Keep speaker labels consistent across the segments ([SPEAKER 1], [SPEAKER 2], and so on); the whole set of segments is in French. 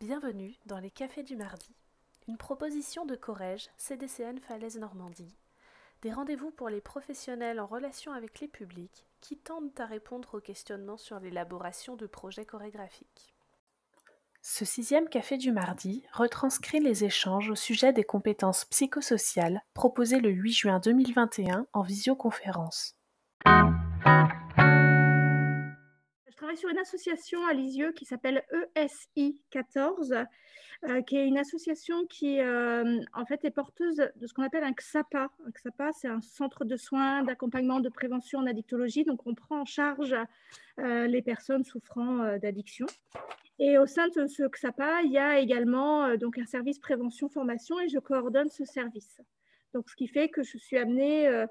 [SPEAKER 1] Bienvenue dans les Cafés du Mardi, une proposition de Corrège, CDCN Falaise Normandie, des rendez-vous pour les professionnels en relation avec les publics qui tendent à répondre aux questionnements sur l'élaboration de projets chorégraphiques. Ce sixième Café du Mardi retranscrit les échanges au sujet des compétences psychosociales proposés le 8 juin 2021 en visioconférence.
[SPEAKER 2] Sur une association à Lisieux qui s'appelle ESI 14, euh, qui est une association qui euh, en fait est porteuse de ce qu'on appelle un XAPA. Un XAPA, c'est un centre de soins, d'accompagnement, de prévention en addictologie. Donc, on prend en charge euh, les personnes souffrant d'addiction. Et au sein de ce XAPA, il y a également donc un service prévention-formation et je coordonne ce service. Donc, ce qui fait que je suis amenée euh,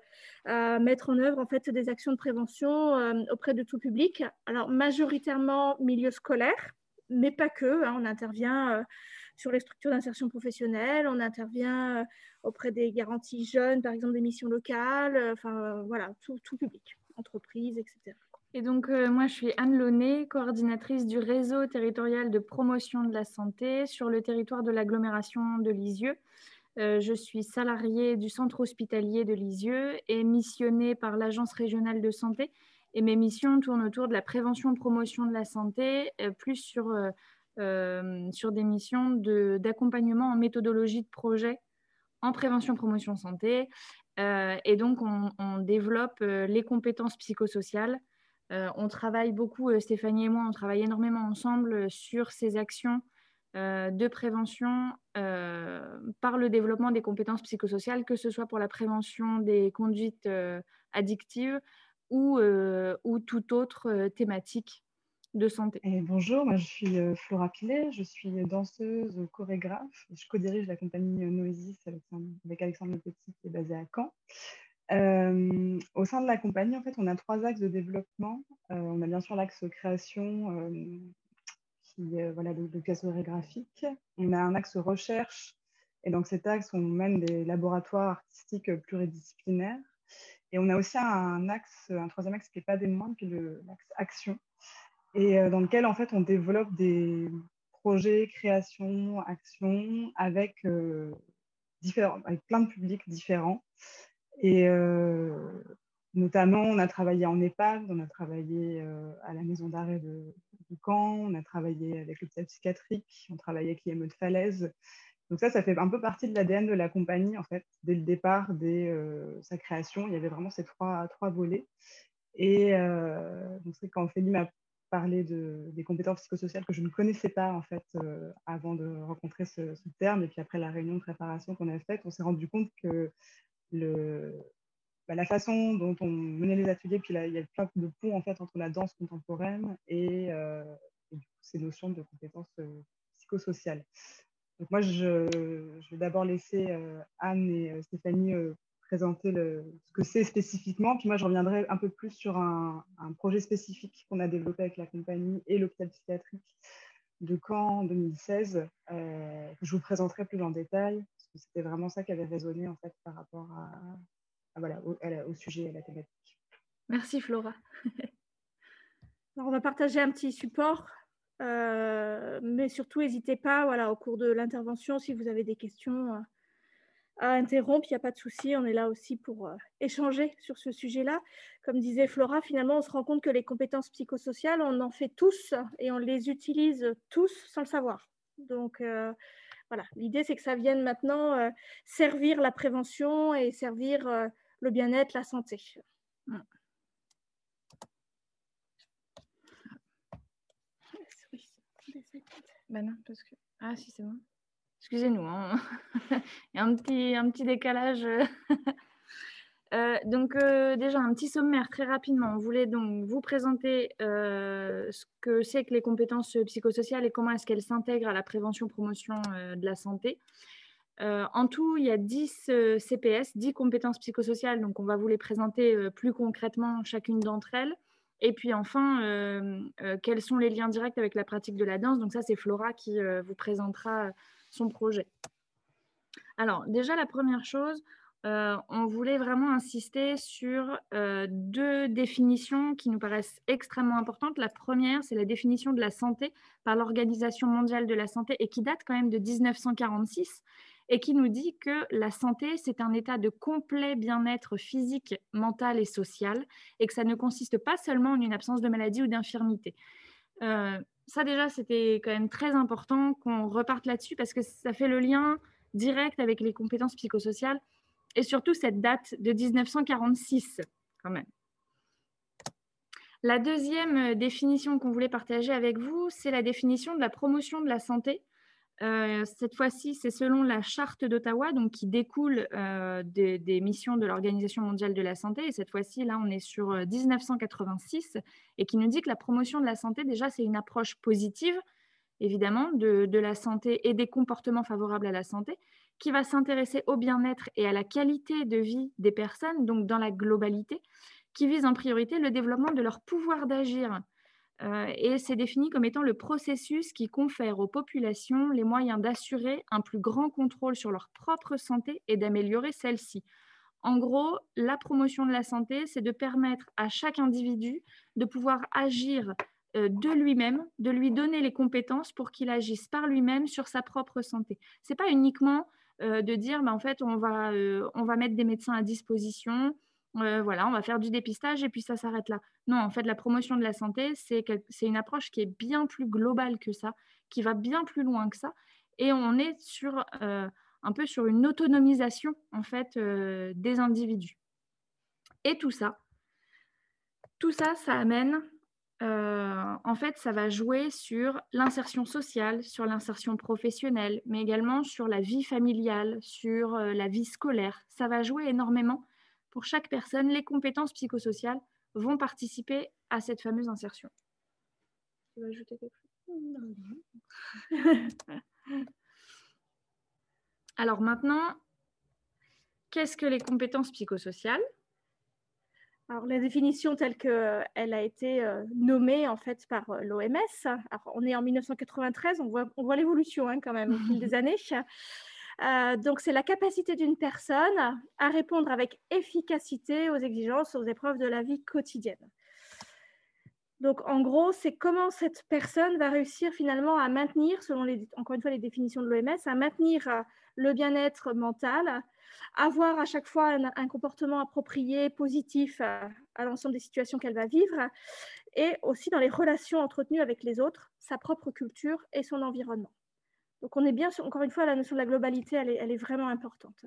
[SPEAKER 2] à mettre en œuvre en fait des actions de prévention euh, auprès de tout public. Alors, majoritairement milieu scolaire, mais pas que. Hein. on intervient euh, sur les structures d'insertion professionnelle, on intervient auprès des garanties jeunes, par exemple des missions locales, enfin voilà, tout, public, entreprises, etc.
[SPEAKER 3] Et donc, moi, je suis Anne Launay, coordinatrice du réseau territorial de promotion de la santé sur le territoire de l'agglomération de Lisieux. Euh, je suis salariée du centre hospitalier de Lisieux et missionnée par l'Agence régionale de santé. Et mes missions tournent autour de la prévention promotion de la santé, euh, plus sur, euh, sur des missions d'accompagnement en méthodologie de projet en prévention promotion santé. et donc, on, on développe les compétences psychosociales. on travaille beaucoup, Stéphanie et moi, on travaille énormément ensemble sur ces actions de prévention euh, par le développement des compétences psychosociales, que ce soit pour la prévention des conduites euh, addictives ou, ou toute autre thématique de santé.
[SPEAKER 4] bonjour, moi je suis Flora Pilet, je suis danseuse, chorégraphe. Je co-dirige la compagnie Noesis avec Alexandre Le Petit qui est basé à Caen. au sein de la compagnie, en fait, on a trois axes de développement. on a bien sûr l'axe création, euh, voilà, de, de pièces chorégraphiques. On a un axe recherche, et dans cet axe, on mène des laboratoires artistiques pluridisciplinaires. Et on a aussi un axe, un troisième axe qui n'est pas des moindres, qui est l'axe action, et euh, dans lequel en fait on développe des projets, créations, actions avec, euh, différents, avec plein de publics différents. Et Notamment, on a travaillé en EHPAD, on a travaillé euh, à la maison d'arrêt de, Caen, on a travaillé avec l'hôpital psychiatrique, on travaillait avec l'IME de Falaise. Donc ça, ça fait un peu partie de l'ADN de la compagnie, en fait. Dès le départ, dès euh, sa création, il y avait vraiment ces trois, trois volets. Et euh, donc c'est quand Félix m'a parlé de, des compétences psychosociales que je ne connaissais pas, en fait, avant de rencontrer ce, ce, terme. Et puis après la réunion de préparation qu'on a faite, on s'est rendu compte que le, bah, la façon dont on menait les ateliers, puis il y a plein de ponts en fait, entre la danse contemporaine et, euh, ces notions de compétences euh, psychosociales. Donc moi, je, vais d'abord laisser euh, Anne et Stéphanie présenter ce que c'est spécifiquement, puis moi, je reviendrai un peu plus sur un, projet spécifique qu'on a développé avec la compagnie et l'hôpital psychiatrique de Caen en 2016, que je vous présenterai plus en détail, parce que c'était vraiment ça qui avait résonné en fait par rapport à, voilà, au, sujet, à la thématique.
[SPEAKER 3] Merci Flora.
[SPEAKER 2] on va partager un petit support, euh, mais surtout n'hésitez pas voilà, au cours de l'intervention si vous avez des questions euh, à interrompre, il n'y a pas de souci, on est là aussi pour euh, échanger sur ce sujet-là. Comme disait Flora, finalement, on se rend compte que les compétences psychosociales, on en fait tous et on les utilise tous sans le savoir. Donc, voilà, l'idée, c'est que ça vienne maintenant servir la prévention et servir le bien-être, la santé.
[SPEAKER 3] Ben non, parce que... Ah si, c'est bon. Excusez-nous, hein. il y a un petit, un petit décalage. Euh, donc euh, déjà un petit sommaire très rapidement. On voulait donc vous présenter euh, ce que c'est que les compétences psychosociales et comment est-ce qu'elles s'intègrent à la prévention-promotion de la santé. En tout, il y a 10 euh, CPS, 10 compétences psychosociales, donc on va vous les présenter plus concrètement chacune d'entre elles. Et puis enfin, quels sont les liens directs avec la pratique de la danse Donc ça, c'est Flora qui vous présentera son projet. Alors déjà, la première chose, euh, on voulait vraiment insister sur euh, deux définitions qui nous paraissent extrêmement importantes. La première, c'est la définition de la santé par l'Organisation mondiale de la santé et qui date quand même de 1946 et qui nous dit que la santé, c'est un état de complet bien-être physique, mental et social et que ça ne consiste pas seulement en une absence de maladie ou d'infirmité. Euh, ça déjà, c'était quand même très important qu'on reparte là-dessus parce que ça fait le lien direct avec les compétences psychosociales et surtout cette date de 1946 quand même. La deuxième euh, définition qu'on voulait partager avec vous, c'est la définition de la promotion de la santé. Euh, cette fois-ci, c'est selon la charte d'Ottawa, donc qui découle euh, des, missions de l'Organisation mondiale de la santé. Et cette fois-ci, là, on est sur 1986 et qui nous dit que la promotion de la santé, déjà, c'est une approche positive, évidemment, de la santé et des comportements favorables à la santé, qui va s'intéresser au bien-être et à la qualité de vie des personnes, donc dans la globalité, qui vise en priorité le développement de leur pouvoir d'agir. Euh, et c'est défini comme étant le processus qui confère aux populations les moyens d'assurer un plus grand contrôle sur leur propre santé et d'améliorer celle-ci. En gros, la promotion de la santé, c'est de permettre à chaque individu de pouvoir agir euh, de lui-même, de lui donner les compétences pour qu'il agisse par lui-même sur sa propre santé. Ce n'est pas uniquement de dire, bah, en fait, on va, euh, on va mettre des médecins à disposition, euh, voilà, on va faire du dépistage et puis ça s'arrête là. Non, en fait, la promotion de la santé, c'est une approche qui est bien plus globale que ça, qui va bien plus loin que ça. Et on est sur un peu sur une autonomisation en fait des individus. Et tout ça, tout ça, ça amène euh, en fait, ça va jouer sur l'insertion sociale, sur l'insertion professionnelle, mais également sur la vie familiale, sur euh, la vie scolaire. Ça va jouer énormément pour chaque personne. Les compétences psychosociales vont participer à cette fameuse insertion. Tu veux ajouter quelque chose? Alors maintenant, qu'est-ce que les compétences psychosociales?
[SPEAKER 2] Alors, la définition telle qu'elle a été euh, nommée en fait par euh, l'OMS, on est en 1993, on voit, on voit l'évolution hein, quand même au fil des années. Euh, donc, c'est la capacité d'une personne à répondre avec efficacité aux exigences, aux épreuves de la vie quotidienne. Donc, en gros, c'est comment cette personne va réussir finalement à maintenir, selon les, encore une fois les définitions de l'OMS, à maintenir le bien-être mental, avoir à chaque fois un, comportement approprié, positif à, l'ensemble des situations qu'elle va vivre, et aussi dans les relations entretenues avec les autres, sa propre culture et son environnement. Donc on est bien, encore une fois, la notion de la globalité, elle est, vraiment importante.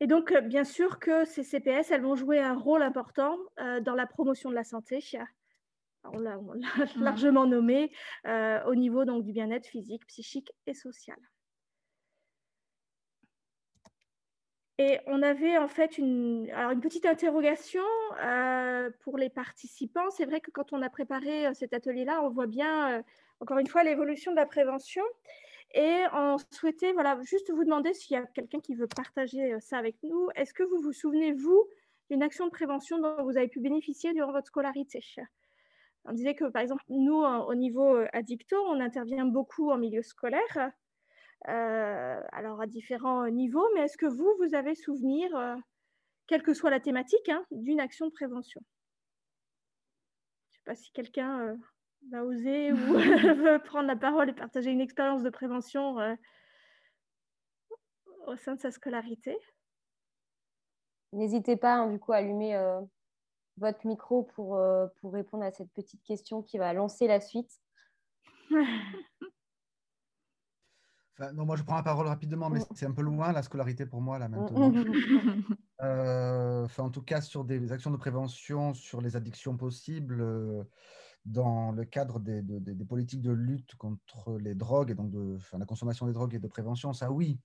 [SPEAKER 2] Et donc, euh, bien sûr que ces CPS, elles vont jouer un rôle important euh, dans la promotion de la santé. On l'a largement nommé euh, au niveau donc, du bien-être physique, psychique et social. Et on avait en fait une, petite interrogation euh, pour les participants. C'est vrai que quand on a préparé cet atelier-là, on voit bien, encore une fois, l'évolution de la prévention. Et on souhaitait voilà, juste vous demander s'il y a quelqu'un qui veut partager ça avec nous. Est-ce que vous vous souvenez, vous, d'une action de prévention dont vous avez pu bénéficier durant votre scolarité? On disait que, par exemple, nous, au niveau Addicto, on intervient beaucoup en milieu scolaire. Euh, alors à différents niveaux, mais est-ce que vous, vous avez souvenir, euh, quelle que soit la thématique, hein, d'une action de prévention? Je ne sais pas si quelqu'un euh, va oser ou veut prendre la parole et partager une expérience de prévention au sein de sa scolarité.
[SPEAKER 5] N'hésitez pas, hein, du coup, à allumer votre micro pour, pour répondre à cette petite question qui va lancer la suite.
[SPEAKER 6] non, moi, je prends la parole rapidement, mais c'est un peu loin la scolarité pour moi, là, maintenant. Euh, en tout cas, sur des actions de prévention, sur les addictions possibles, euh, dans le cadre des, politiques de lutte contre les drogues et donc la consommation des drogues et de prévention, ça oui.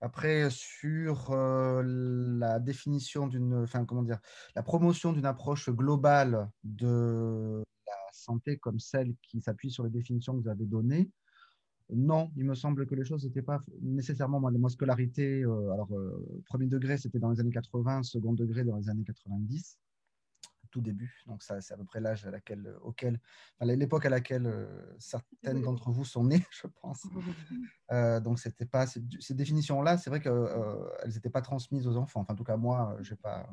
[SPEAKER 6] Après, sur euh, la définition d'une, comment dire, la promotion d'une approche globale de la santé comme celle qui s'appuie sur les définitions que vous avez données, non, il me semble que les choses n'étaient pas nécessairement, moi, ma scolarité, euh, alors, euh, premier degré, c'était dans les années 80, second degré dans les années 90. Tout début. Donc, ça, c'est à peu près l'âge à laquelle, auquel, l'époque à laquelle certaines d'entre vous sont nés, je pense. donc, c'était pas ces, définitions-là. C'est vrai qu'elles n'étaient pas transmises aux enfants. Enfin, en tout cas, moi, je ne pas,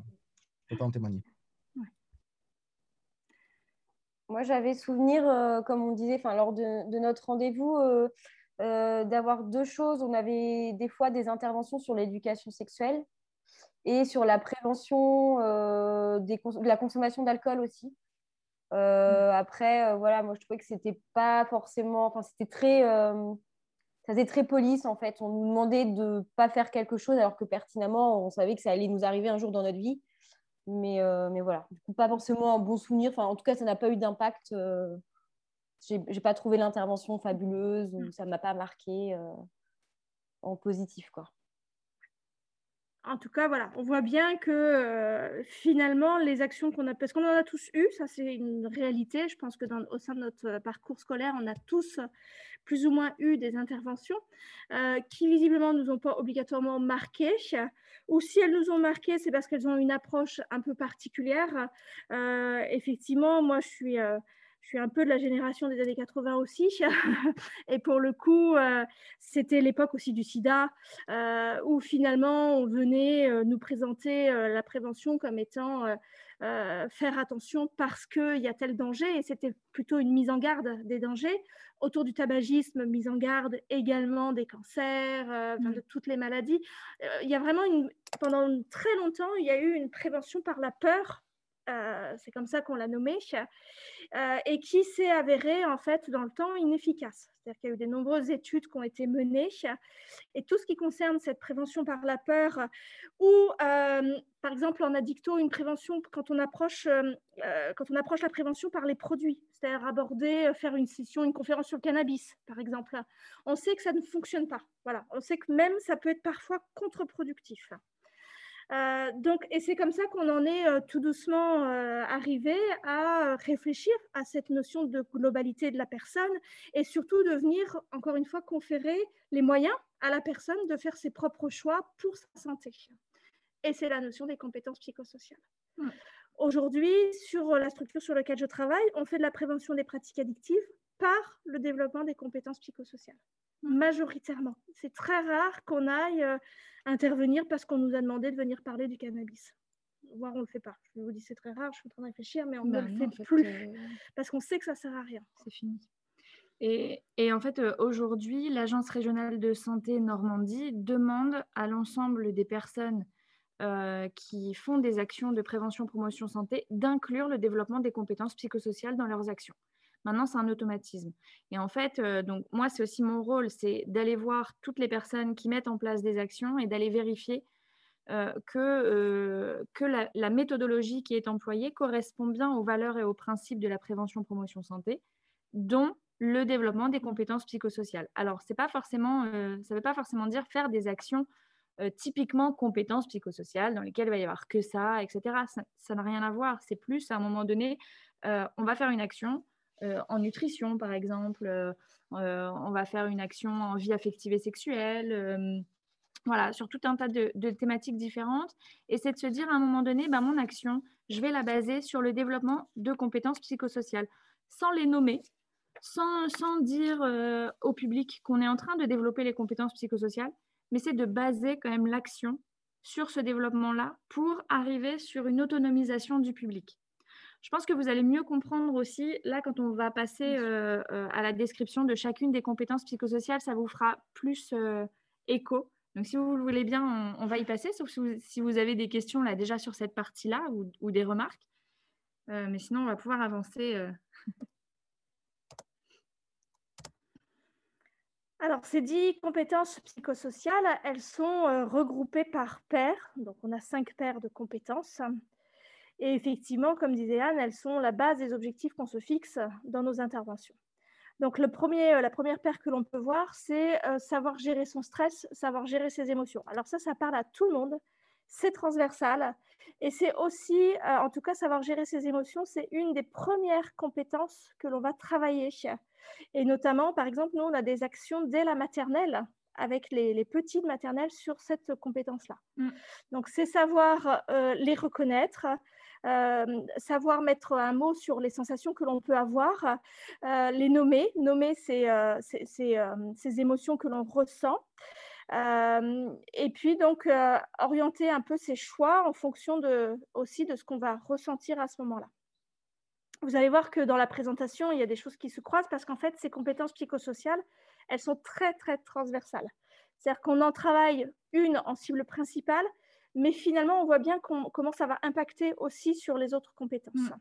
[SPEAKER 6] peux pas en témoigner.
[SPEAKER 5] Moi, j'avais souvenir, comme on disait, lors de, de notre rendez-vous, euh, d'avoir deux choses. On avait des fois des interventions sur l'éducation sexuelle et sur la prévention euh, des de la consommation d'alcool aussi. Euh, mm. après, voilà, moi je trouvais que c'était pas forcément, enfin c'était très, ça faisait très police en fait. On nous demandait de pas faire quelque chose alors que pertinemment on savait que ça allait nous arriver un jour dans notre vie. Mais, mais voilà, du coup, pas forcément un bon souvenir. Enfin, en tout cas, ça n'a pas eu d'impact j'ai pas trouvé l'intervention fabuleuse ou mm. ça m'a pas marqué euh, en positif quoi.
[SPEAKER 2] En tout cas, voilà, on voit bien que euh, finalement, les actions qu'on a, parce qu'on en a tous eu, ça c'est une réalité. Je pense que au sein de notre parcours scolaire, on a tous plus ou moins eu des interventions euh, qui visiblement nous ont pas obligatoirement marqué. Ou si elles nous ont marqué, c'est parce qu'elles ont une approche un peu particulière. effectivement, moi je suis je suis un peu de la génération des années 80 aussi. et pour le coup, euh, c'était l'époque aussi du sida, euh, où finalement, on venait euh, nous présenter la prévention comme étant faire attention parce qu'il y a tel danger. Et c'était plutôt une mise en garde des dangers. Autour du tabagisme, mise en garde également des cancers, mmh. de toutes les maladies. Il y a vraiment, une, pendant très longtemps, il y a eu une prévention par la peur c'est comme ça qu'on l'a nommé, euh, et qui s'est avéré en fait dans le temps inefficace. C'est-à-dire qu'il y a eu de nombreuses études qui ont été menées, et tout ce qui concerne cette prévention par la peur, ou euh, par exemple en addicto, une prévention quand on approche, quand on approche la prévention par les produits, c'est-à-dire aborder, faire une session, une conférence sur le cannabis, par exemple, on sait que ça ne fonctionne pas. Voilà, on sait que même ça peut être parfois contre-productif. Euh, donc, et c'est comme ça qu'on en est euh, tout doucement euh, arrivé à réfléchir à cette notion de globalité de la personne et surtout de venir, encore une fois, conférer les moyens à la personne de faire ses propres choix pour sa santé. Et c'est la notion des compétences psychosociales. Mmh. Aujourd'hui, sur la structure sur laquelle je travaille, on fait de la prévention des pratiques addictives par le développement des compétences psychosociales majoritairement. C'est très rare qu'on aille euh, intervenir parce qu'on nous a demandé de venir parler du cannabis. Voire on ne le fait pas. Je vous dis c'est très rare, je suis en train de réfléchir, mais on ne bah le fait, plus euh, parce qu'on sait que ça ne sert à rien.
[SPEAKER 3] C'est fini. Et, et, en fait, euh, aujourd'hui, l'Agence régionale de santé Normandie demande à l'ensemble des personnes qui font des actions de prévention promotion santé d'inclure le développement des compétences psychosociales dans leurs actions. Maintenant, c'est un automatisme. Et en fait, euh, donc moi, c'est aussi mon rôle, c'est d'aller voir toutes les personnes qui mettent en place des actions et d'aller vérifier euh, que, euh, que la, méthodologie qui est employée correspond bien aux valeurs et aux principes de la prévention promotion santé, dont le développement des compétences psychosociales. Alors, c'est pas forcément, ça ne veut pas forcément dire faire des actions typiquement compétences psychosociales dans lesquelles il va y avoir que ça, etc. Ça n'a rien à voir. C'est plus à un moment donné, on va faire une action, euh, en nutrition, par exemple. Euh, euh, on va faire une action en vie affective et sexuelle. voilà, sur tout un tas de, thématiques différentes. Et c'est de se dire à un moment donné, bah, mon action, je vais la baser sur le développement de compétences psychosociales, sans les nommer, sans, sans dire au public qu'on est en train de développer les compétences psychosociales, mais c'est de baser quand même l'action sur ce développement-là pour arriver sur une autonomisation du public. Je pense que vous allez mieux comprendre aussi, là, quand on va passer euh, euh, à la description de chacune des compétences psychosociales, ça vous fera plus euh, écho. Donc, si vous le voulez bien, on, va y passer, sauf si vous, avez des questions là déjà sur cette partie-là ou, des remarques. mais sinon, on va pouvoir avancer.
[SPEAKER 2] Alors, ces dix compétences psychosociales, elles sont regroupées par paires. Donc, on a cinq paires de compétences. Et effectivement, comme disait Anne, elles sont la base des objectifs qu'on se fixe dans nos interventions. Donc, le premier, euh, la première paire que l'on peut voir, c'est euh, savoir gérer son stress, savoir gérer ses émotions. Alors ça, ça parle à tout le monde, c'est transversal. Et c'est aussi, euh, en tout cas, savoir gérer ses émotions, c'est une des premières compétences que l'on va travailler. Et notamment, par exemple, nous, on a des actions dès la maternelle avec les, les petites maternelles sur cette compétence-là. Mm. Donc, c'est savoir les reconnaître, savoir mettre un mot sur les sensations que l'on peut avoir, les nommer, nommer ces, ces émotions que l'on ressent. et puis donc orienter un peu ses choix en fonction de, aussi de ce qu'on va ressentir à ce moment-là. Vous allez voir que dans la présentation, il y a des choses qui se croisent parce qu'en fait, ces compétences psychosociales, elles sont très, très transversales. C'est-à-dire qu'on en travaille une en cible principale, mais finalement, on voit bien comment ça va impacter aussi sur les autres compétences. Mmh.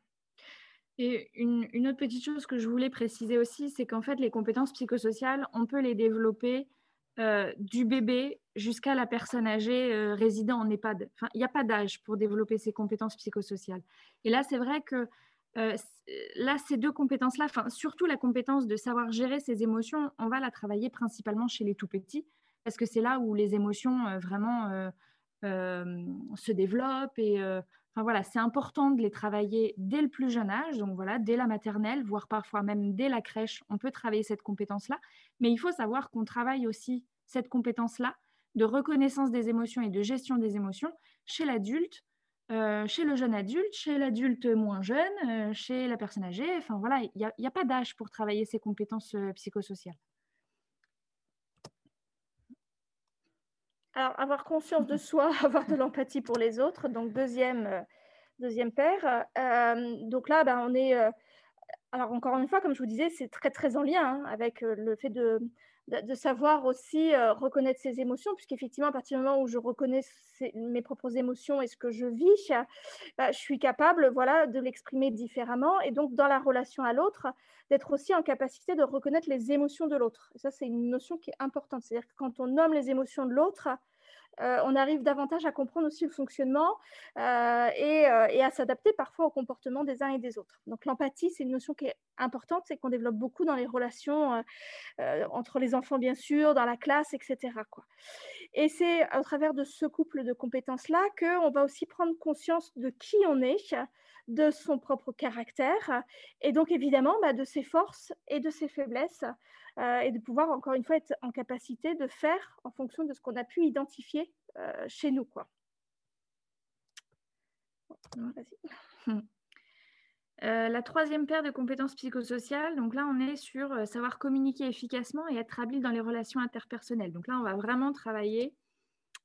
[SPEAKER 3] Et une, autre petite chose que je voulais préciser aussi, c'est qu'en fait, les compétences psychosociales, on peut les développer euh, du bébé jusqu'à la personne âgée euh, résidant en EHPAD. Enfin, il n'y a pas d'âge pour développer ces compétences psychosociales. Et là, c'est vrai que euh, là, ces deux compétences-là, surtout la compétence de savoir gérer ses émotions, on va la travailler principalement chez les tout petits, parce que c'est là où les émotions vraiment se développent et Enfin, voilà, c'est important de les travailler dès le plus jeune âge, donc voilà, dès la maternelle, voire parfois même dès la crèche, on peut travailler cette compétence-là. Mais il faut savoir qu'on travaille aussi cette compétence-là de reconnaissance des émotions et de gestion des émotions chez l'adulte, chez le jeune adulte, chez l'adulte moins jeune, chez la personne âgée. Enfin voilà, il n'y a, pas d'âge pour travailler ces compétences psychosociales.
[SPEAKER 2] Alors, avoir conscience de soi, avoir de l'empathie pour les autres, donc deuxième, euh, deuxième paire. Euh, donc là, ben, on est... Euh, alors encore une fois, comme je vous disais, c'est très très en lien hein, avec le fait de, de, savoir aussi reconnaître ses émotions, puisqu'effectivement, à partir du moment où je reconnais mes propres émotions et ce que je vis, bah, je suis capable voilà, de l'exprimer différemment. Et donc, dans la relation à l'autre, d'être aussi en capacité de reconnaître les émotions de l'autre. Ça, c'est une notion qui est importante. C'est-à-dire que quand on nomme les émotions de l'autre, euh, on arrive davantage à comprendre aussi le fonctionnement euh, euh, et, à s'adapter parfois au comportement des uns et des autres. Donc l'empathie, c'est une notion qui est importante, c'est qu'on développe beaucoup dans les relations entre les enfants, bien sûr, dans la classe, etc. Et c'est à travers de ce couple de compétences-là qu'on va aussi prendre conscience de qui on est, de son propre caractère et donc évidemment bah, de ses forces et de ses faiblesses euh, et de pouvoir encore une fois être en capacité de faire en fonction de ce qu'on a pu identifier euh, chez nous. Quoi.
[SPEAKER 3] Hum. Euh, la troisième paire de compétences psychosociales, donc là on est sur savoir communiquer efficacement et être habile dans les relations interpersonnelles. Donc là on va vraiment travailler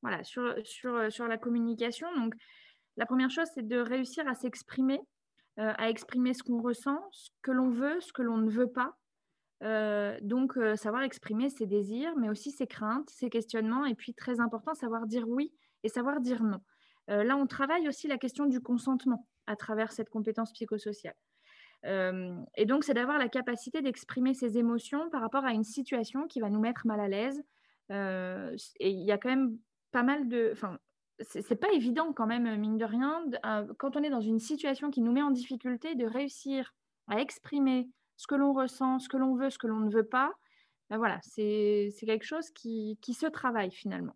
[SPEAKER 3] voilà, sur, sur, sur la communication. Donc la première chose, c'est de réussir à s'exprimer, à exprimer ce qu'on ressent, ce que l'on veut, ce que l'on ne veut pas. Euh, donc, euh, savoir exprimer ses désirs, mais aussi ses craintes, ses questionnements, et puis très important, savoir dire oui et savoir dire non. là, on travaille aussi la question du consentement à travers cette compétence psychosociale. et donc, c'est d'avoir la capacité d'exprimer ses émotions par rapport à une situation qui va nous mettre mal à l'aise. et il y a quand même pas mal de, enfin, c'est pas évident quand même, mine de rien, euh, quand on est dans une situation qui nous met en difficulté, de réussir à exprimer ce que l'on ressent, ce que l'on veut, ce que l'on ne veut pas. Ben voilà, c'est quelque chose qui, se travaille finalement.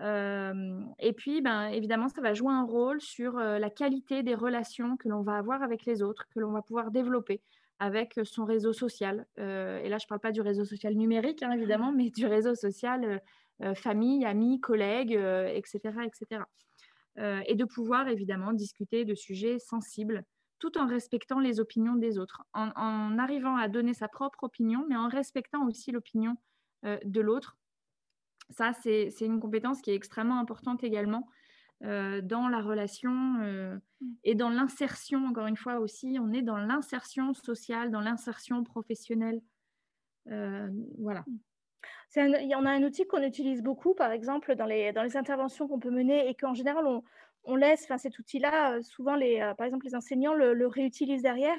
[SPEAKER 3] Euh, et puis, ben, évidemment, ça va jouer un rôle sur euh, la qualité des relations que l'on va avoir avec les autres, que l'on va pouvoir développer avec son réseau social. et là, je ne parle pas du réseau social numérique, hein, évidemment, mais du réseau social euh, famille, amis, collègues, etc. Euh, etc. Euh, et de pouvoir évidemment discuter de sujets sensibles tout en respectant les opinions des autres, en, arrivant à donner sa propre opinion, mais en respectant aussi l'opinion de l'autre. Ça, c'est une compétence qui est extrêmement importante également dans la relation et dans l'insertion, encore une fois aussi, on est dans l'insertion sociale, dans l'insertion professionnelle. voilà.
[SPEAKER 2] Il y en a un outil qu'on utilise beaucoup, par exemple, dans les, dans les interventions qu'on peut mener et qu'en général, on, on laisse, enfin cet outil-là, euh, souvent, les, euh, par exemple, les enseignants le, réutilisent derrière.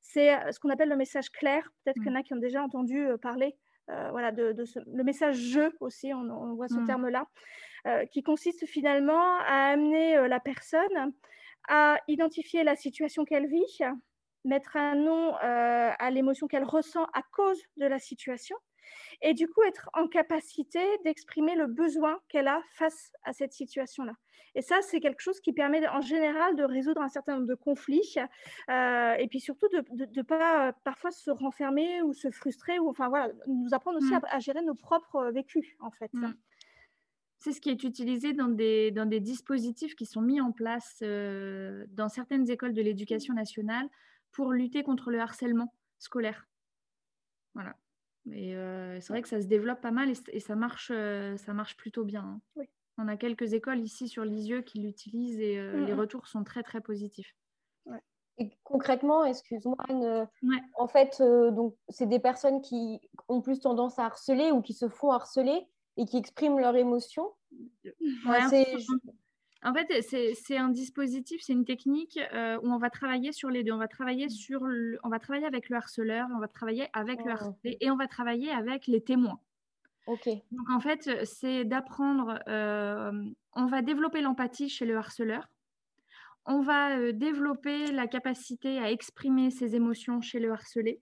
[SPEAKER 2] C'est euh, ce qu'on appelle le message clair. Peut-être qu'il y en a mmh. qui ont déjà entendu parler voilà, de, le message je aussi, on, voit ce mmh. terme-là, qui consiste finalement à amener la personne à identifier la situation qu'elle vit, mettre un nom à l'émotion qu'elle ressent à cause de la situation et du coup être en capacité d'exprimer le besoin qu'elle a face à cette situation-là. Et ça, c'est quelque chose qui permet en général de résoudre un certain nombre de conflits euh, et puis surtout de ne pas euh, parfois se renfermer ou se frustrer ou enfin voilà, nous apprendre aussi mmh. à, gérer nos propres vécus en fait. Mmh.
[SPEAKER 3] c'est ce qui est utilisé dans des, dans des dispositifs qui sont mis en place euh, dans certaines écoles de l'éducation nationale pour lutter contre le harcèlement scolaire. Voilà. Et euh, c'est vrai que ça se développe pas mal et, ça, marche, euh, ça marche plutôt bien. Hein. On a quelques écoles ici sur Lisieux qui l'utilisent et les retours sont très très positifs.
[SPEAKER 5] Et concrètement, excuse-moi, en fait, donc c'est des personnes qui ont plus tendance à harceler ou qui se font harceler et qui expriment leurs émotions.
[SPEAKER 3] En fait, c'est un dispositif, c'est une technique euh, où on va travailler sur les deux. On va travailler, sur on va travailler avec le harceleur, on va travailler avec le harcelé et on va travailler avec les témoins.
[SPEAKER 5] Ok.
[SPEAKER 3] Donc en fait, c'est d'apprendre, euh, on va développer l'empathie chez le harceleur. On va euh, développer la capacité à exprimer ses émotions chez le harcelé.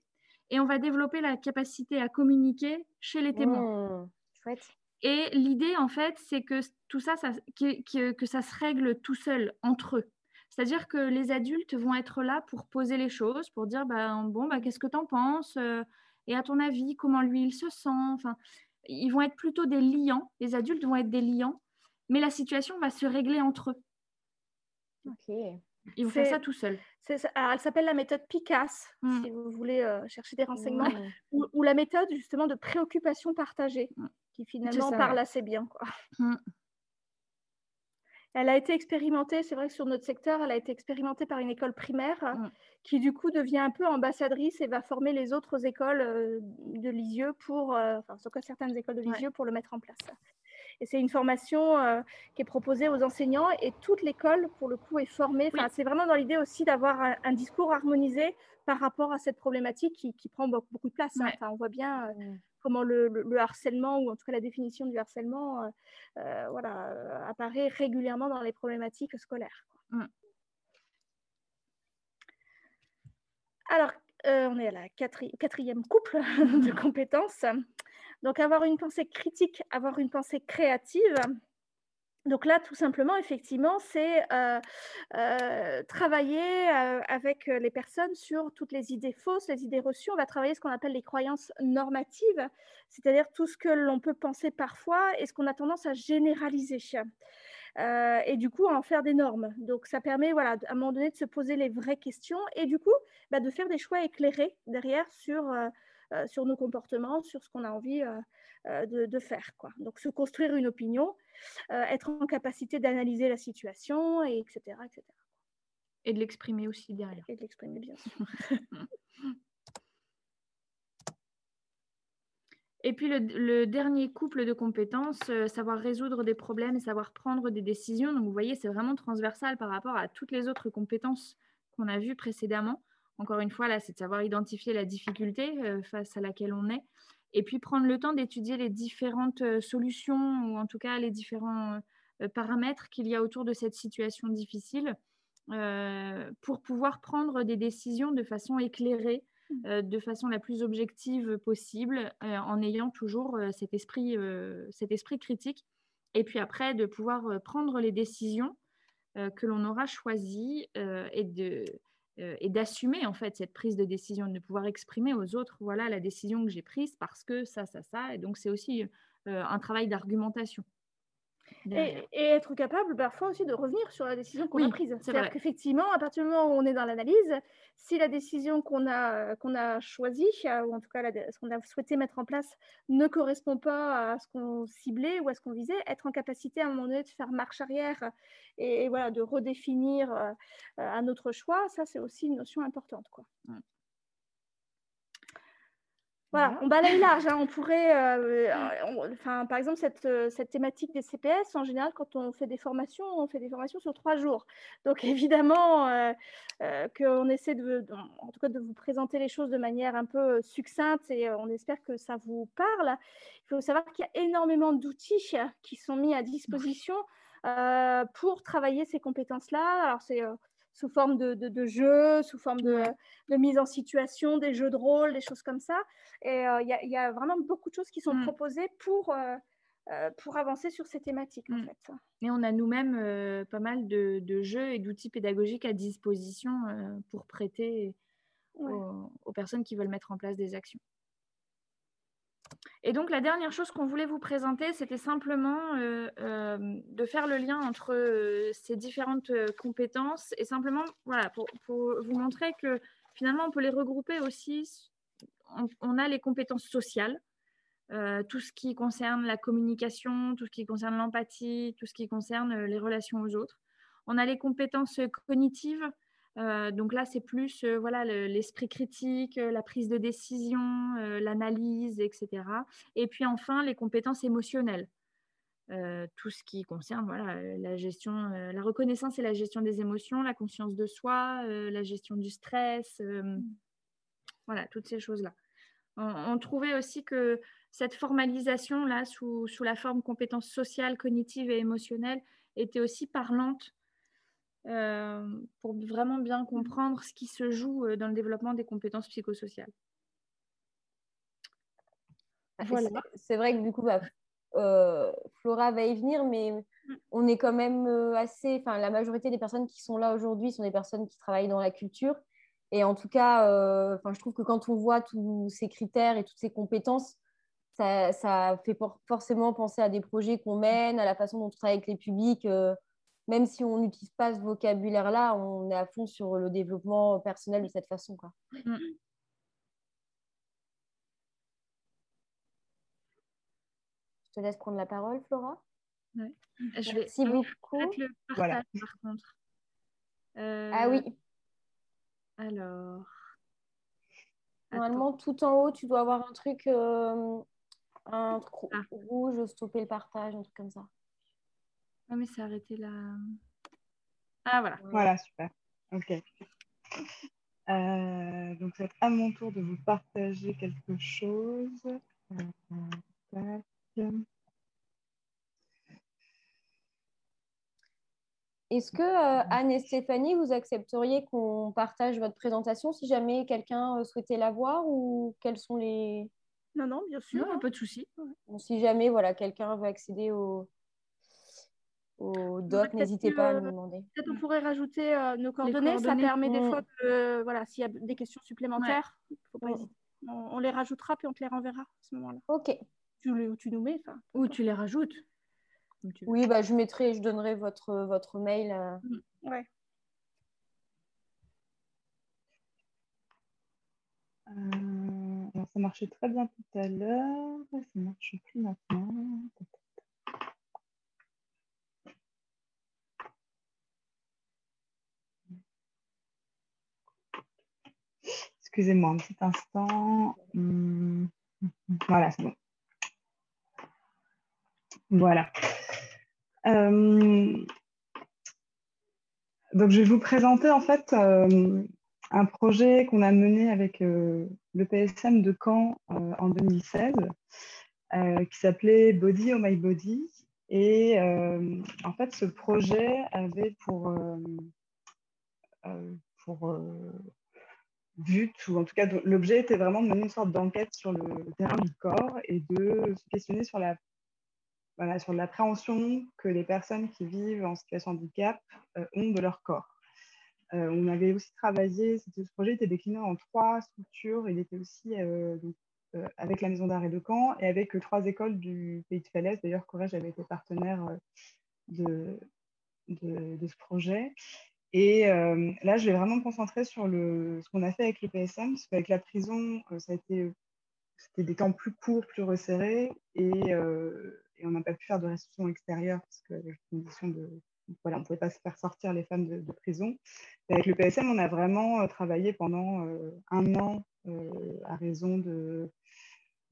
[SPEAKER 3] Et on va développer la capacité à communiquer chez les témoins.
[SPEAKER 5] Mmh, chouette.
[SPEAKER 3] Et l'idée, en fait, c'est que tout ça, que, ça se règle tout seul, entre eux. C'est-à-dire que les adultes vont être là pour poser les choses, pour dire ben, bon, bah, qu'est-ce que tu en penses euh, Et à ton avis, comment lui, il se sent? Enfin, Ils vont être plutôt des liants, les adultes vont être des liants, mais la situation va se régler entre eux.
[SPEAKER 5] Ok.
[SPEAKER 3] Ils vont faire ça tout seuls.
[SPEAKER 2] elle s'appelle la méthode PICAS, mmh. si vous voulez euh, chercher des renseignements, ou, la méthode justement de préoccupation partagée. Mmh qui finalement parle assez bien. Quoi. Mmh. Elle a été expérimentée, c'est vrai que sur notre secteur, elle a été expérimentée par une école primaire qui du coup devient un peu ambassadrice et va former les autres écoles euh, de Lisieux pour, euh, enfin, en tout cas certaines écoles de Lisieux pour le mettre en place. Et c'est une formation euh, qui est proposée aux enseignants et toute l'école, pour le coup, est formée. Enfin, C'est vraiment dans l'idée aussi d'avoir un, discours harmonisé par rapport à cette problématique qui, prend beaucoup, de place. Hein. Enfin, on voit bien mmh comment le, harcèlement, ou en tout cas la définition du harcèlement, euh, euh, voilà, euh, apparaît régulièrement dans les problématiques scolaires. Alors, on est à la quatrième couple de compétences. Donc, avoir une pensée critique, avoir une pensée créative. Donc là, tout simplement, effectivement, c'est euh, euh, travailler euh, avec les personnes sur toutes les idées fausses, les idées reçues. On va travailler ce qu'on appelle les croyances normatives, c'est-à-dire tout ce que l'on peut penser parfois et ce qu'on a tendance à généraliser. et du coup, à en faire des normes. Donc, ça permet, voilà, à un moment donné, de se poser les vraies questions et du coup, bah, de faire des choix éclairés derrière sur, sur nos comportements, sur ce qu'on a envie de, de, faire. Quoi. Donc, se construire une opinion euh, être en capacité d'analyser la situation, et etc., etc.
[SPEAKER 3] Et de l'exprimer aussi derrière.
[SPEAKER 2] Et de l'exprimer, bien sûr.
[SPEAKER 3] Et puis le, dernier couple de compétences, euh, savoir résoudre des problèmes et savoir prendre des décisions. Donc vous voyez, c'est vraiment transversal par rapport à toutes les autres compétences qu'on a vues précédemment. Encore une fois, là, c'est de savoir identifier la difficulté euh, face à laquelle on est et puis prendre le temps d'étudier les différentes euh, solutions ou en tout cas les différents euh, paramètres qu'il y a autour de cette situation difficile euh, pour pouvoir prendre des décisions de façon éclairée, mmh. de façon la plus objective possible, en ayant toujours cet, esprit, cet esprit critique. Et puis après, de pouvoir prendre les décisions que l'on aura choisies et de euh, et d'assumer en fait cette prise de décision, de pouvoir exprimer aux autres, voilà la décision que j'ai prise parce que ça, ça, ça. Et donc c'est aussi euh, un travail d'argumentation.
[SPEAKER 2] Et, être capable parfois aussi de revenir sur la décision qu'on a prise. C'est-à-dire qu'effectivement, à partir du moment où on est dans l'analyse, si la décision qu'on a, qu'on a choisie, ou en tout cas ce qu'on a souhaité mettre en place, ne correspond pas à ce qu'on ciblait ou à ce qu'on visait, être en capacité à un moment donné de faire marche arrière et, voilà, de redéfinir euh, un autre choix, ça c'est aussi une notion importante. Quoi. Voilà, on balaye large. Hein. On pourrait, euh, euh, enfin, par exemple, cette, euh, cette, thématique des CPS, en général, quand on fait des formations, on fait des formations sur trois jours. Donc, évidemment, qu'on essaie de, en tout cas, de vous présenter les choses de manière un peu succincte et on espère que ça vous parle. Il faut savoir qu'il y a énormément d'outils qui sont mis à disposition pour travailler ces compétences-là. Alors, c'est sous forme de, de, jeux, sous forme de, mise en situation, des jeux de rôle, des choses comme ça. Et euh, il y, a vraiment beaucoup de choses qui sont mmh. proposées pour, euh, euh, pour avancer sur ces thématiques. En mmh. fait.
[SPEAKER 3] Et on a nous-mêmes pas mal de, jeux et d'outils pédagogiques à disposition pour prêter aux, personnes qui veulent mettre en place des actions. Et donc, la dernière chose qu'on voulait vous présenter, c'était simplement de faire le lien entre ces différentes compétences et simplement, voilà, pour, vous montrer que finalement, on peut les regrouper aussi. on a les compétences sociales, euh, tout ce qui concerne la communication, tout ce qui concerne l'empathie, tout ce qui concerne euh, les relations aux autres. On a les compétences cognitives. Euh, donc là, c'est plus voilà l'esprit critique, la prise de décision, l'analyse, etc. Et puis enfin, les compétences émotionnelles. tout ce qui concerne voilà, la gestion, la reconnaissance et la gestion des émotions, la conscience de soi, la gestion du stress, voilà, toutes ces choses-là. on, trouvait aussi que cette formalisation-là, sous, la forme compétences sociales, cognitives et émotionnelles, était aussi parlante euh, pour vraiment bien comprendre ce qui se joue euh, dans le développement des compétences psychosociales.
[SPEAKER 5] Voilà. C'est vrai que du coup, bah, euh, Flora va y venir, mais mm. on est quand même assez. Enfin, la majorité des personnes qui sont là aujourd'hui sont des personnes qui travaillent dans la culture. Et en tout cas, enfin, je trouve que quand on voit tous ces critères et toutes ces compétences, ça, fait forcément penser à des projets qu'on mène, à la façon dont on travaille avec les publics. Euh, même si on n'utilise pas ce vocabulaire-là, on est à fond sur le développement personnel de cette façon. Quoi. Mm. Je te laisse prendre la parole, Flora.
[SPEAKER 3] Je Merci beaucoup. Le partage, par contre.
[SPEAKER 5] Ah oui.
[SPEAKER 3] Euh, alors.
[SPEAKER 5] Normalement, tout en haut, tu dois avoir un truc euh, un truc ah. rouge, stopper le partage, un truc comme ça.
[SPEAKER 3] Ah, mais c'est arrêté là. Ah, voilà.
[SPEAKER 4] Voilà, super. Ok. Euh, donc, c'est à mon tour de vous partager quelque chose.
[SPEAKER 5] Est-ce que euh, Anne et Stéphanie, vous accepteriez qu'on partage votre présentation si jamais quelqu'un euh, souhaitait la voir ou quels sont les,
[SPEAKER 2] non, non, bien sûr.
[SPEAKER 3] Non, pas de souci.
[SPEAKER 5] si jamais voilà, quelqu'un veut accéder au, au doc, n'hésitez pas à nous demander.
[SPEAKER 2] Peut-être on pourrait rajouter euh, nos coordonnées. Ça permet des fois de, voilà, s'il y a des questions supplémentaires, faut pas hésiter. On, les rajoutera puis on te les renverra à ce moment-là.
[SPEAKER 5] Ok.
[SPEAKER 2] Tu, tu nous mets,
[SPEAKER 3] ou tu les rajoutes.
[SPEAKER 5] Oui, bah, je mettrai, je donnerai votre, votre mail. Euh.
[SPEAKER 2] Mm. Ouais.
[SPEAKER 4] Euh ça marchait très bien tout à l'heure, ça ne marche plus maintenant. Excusez-moi un petit instant. Hum, voilà, c'est bon. Voilà. Euh, donc, je vais vous présenter en fait euh, un projet qu'on a mené avec euh, le PSM de Caen en 2016, euh, qui s'appelait Body Oh My Body. Et en fait, ce projet avait pour but, ou en tout cas, l'objet était vraiment de mener une sorte d'enquête sur le terrain du corps et de se questionner sur la voilà, sur l'appréhension que les personnes qui vivent en situation de handicap ont de leur corps. Euh, on avait aussi travaillé, ce projet était décliné en trois structures. Il était aussi euh, euh, avec la maison d'arrêt de Caen et avec trois écoles du pays de Falaise. D'ailleurs, Corrège avait été partenaire de, ce projet. Et là, je vais vraiment me concentrer sur le, ce qu'on a fait avec le PSM, parce qu'avec la prison, ça a été c'était des temps plus courts, plus resserrés, et, et on n'a pas pu faire de restriction extérieure parce que les conditions de, voilà, on ne pouvait pas se faire sortir les femmes de, prison. avec le PSM, on a vraiment euh, travaillé pendant euh, un an euh, à raison de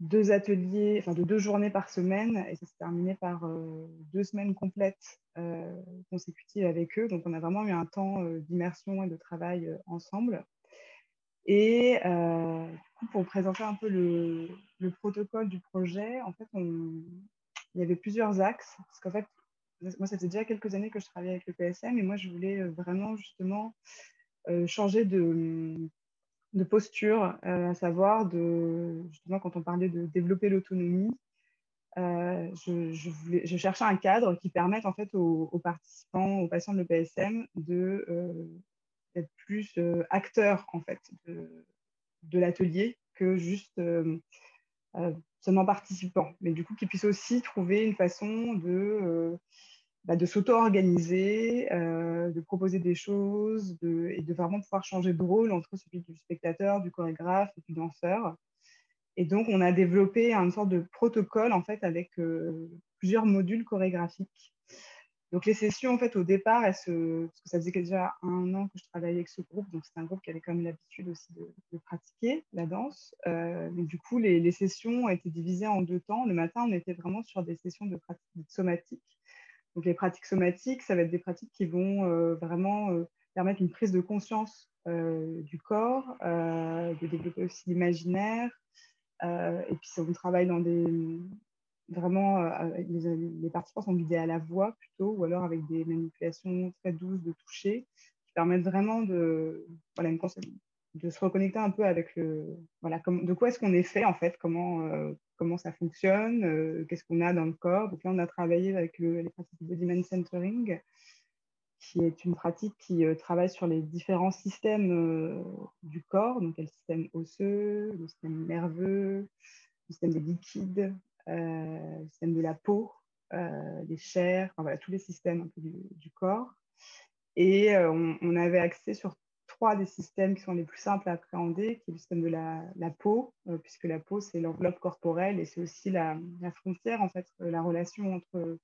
[SPEAKER 4] deux ateliers, enfin de deux journées par semaine, et ça s'est terminé par deux semaines complètes consécutives avec eux. Donc on a vraiment eu un temps d'immersion et de travail ensemble. Et pour présenter un peu le, le, protocole du projet, en fait, il y avait plusieurs axes, parce qu'en fait, moi, ça fait déjà quelques années que je travaille avec le PSM et moi, je voulais euh, vraiment justement euh, changer de, de posture, euh, à savoir de, justement quand on parlait de développer l'autonomie, je, je, cherchais un cadre qui permette en fait aux, participants, aux patients de l'EPSM de d'être plus acteurs en fait de, de l'atelier que juste seulement participants, mais du coup qu'ils puissent aussi trouver une façon de, bah, de s'auto-organiser, de proposer des choses et de vraiment pouvoir changer de rôle entre celui du spectateur, du chorégraphe et du danseur. Et donc, on a développé une sorte de protocole en fait avec plusieurs modules chorégraphiques donc les sessions, en fait, au départ, elles parce que ça faisait déjà un an que je travaillais avec ce groupe, donc c'était un groupe qui avait quand même l'habitude aussi de, pratiquer la danse. Euh, du coup, les, les, sessions étaient divisées en deux temps. Le matin, on était vraiment sur des sessions de pratiques somatiques. Donc les pratiques somatiques, ça va être des pratiques qui vont euh, vraiment euh, permettre une prise de conscience euh, du corps, de développer aussi l'imaginaire. et puis, on travaille dans des, vraiment, les, participants sont guidés à la voix plutôt, ou alors avec des manipulations très douces de toucher, qui permettent vraiment de, voilà, de se reconnecter un peu avec le, voilà, de quoi est-ce qu'on est fait en fait, comment, euh, comment ça fonctionne, euh, qu'est-ce qu'on a dans le corps. Donc là, on a travaillé avec le, les pratiques de Body Centering, qui est une pratique qui travaille sur les différents systèmes du corps, donc le système osseux, le système nerveux, le système des liquides, euh, le système de la peau, euh, les chairs, voilà, tous les systèmes du, corps. Et euh, on, avait accès sur trois des systèmes qui sont les plus simples à appréhender, qui est le système de la, peau, puisque la peau, c'est l'enveloppe corporelle et c'est aussi la, frontière, en fait, la relation entre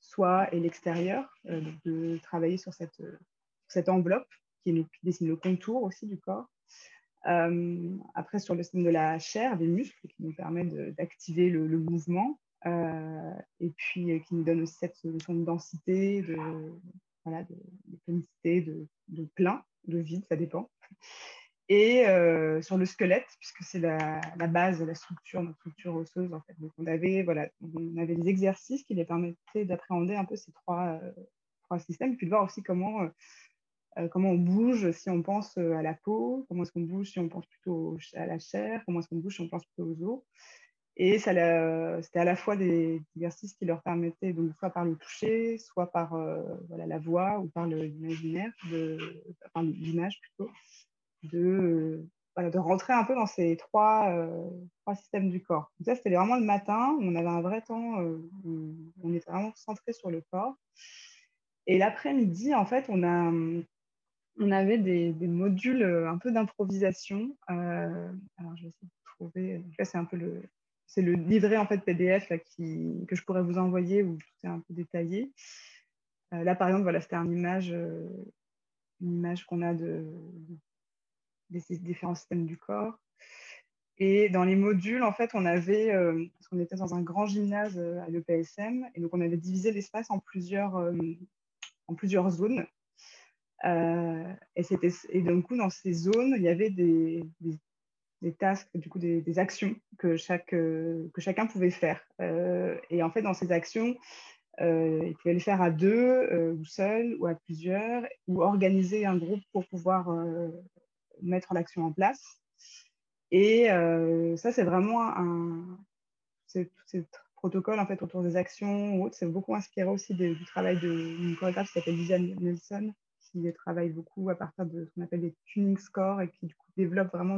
[SPEAKER 4] soi et l'extérieur, de travailler sur cette, enveloppe qui, dessine le contour aussi du corps. Euh, après, sur le système de la chair, des muscles qui nous permettent d'activer le, mouvement. Euh, et puis euh, qui nous donne aussi cette notion de densité, de, voilà, de, plein, de vide, ça dépend. Et sur le squelette, puisque c'est la, la, base, la structure, notre structure osseuse, en fait. Donc, on avait, voilà, on avait des exercices qui les permettaient d'appréhender un peu ces trois, trois systèmes, puis de voir aussi comment euh, comment on bouge si on pense euh, à la peau, comment est-ce qu'on bouge si on pense plutôt à la chair, comment est-ce qu'on bouge si on pense plutôt aux os. Et c'était à la fois des exercices qui leur permettaient, donc, soit par le toucher, soit par euh, voilà, la voix ou par l'imaginaire, par l'image plutôt, de, voilà, de rentrer un peu dans ces trois, trois systèmes du corps. Donc ça, c'était vraiment le matin, on avait un vrai temps où on était vraiment centré sur le corps. Et l'après-midi, en fait, on a, on avait des, modules euh, un peu d'improvisation. Euh, alors, je vais essayer de trouver. C'est un peu le, c'est le livret en fait PDF que je pourrais vous envoyer où tout est un peu détaillé. Euh, là, par exemple, voilà, c'était une image, image qu'on a de, des différents systèmes du corps. Et dans les modules, en fait, on avait, parce qu'on était dans un grand gymnase à l'EPSM, et donc on avait divisé l'espace en plusieurs, en plusieurs zones. Euh, et, et coup, dans ces zones, il y avait des, des tasks, du coup, des, actions euh, que chacun pouvait faire. Euh, et en fait, dans ces actions, il pouvait les faire à deux, ou seul, ou à plusieurs, ou organiser un groupe pour pouvoir mettre l'action en place. Et ça, c'est vraiment un. C'est, c'est protocole en fait autour des actions ou autres, c'est beaucoup inspiré aussi du travail d'une chorégraphe qui s'appelle Lisa Nelson, qui travaille beaucoup à partir de ce qu'on appelle des tuning scores et qui du coup développe vraiment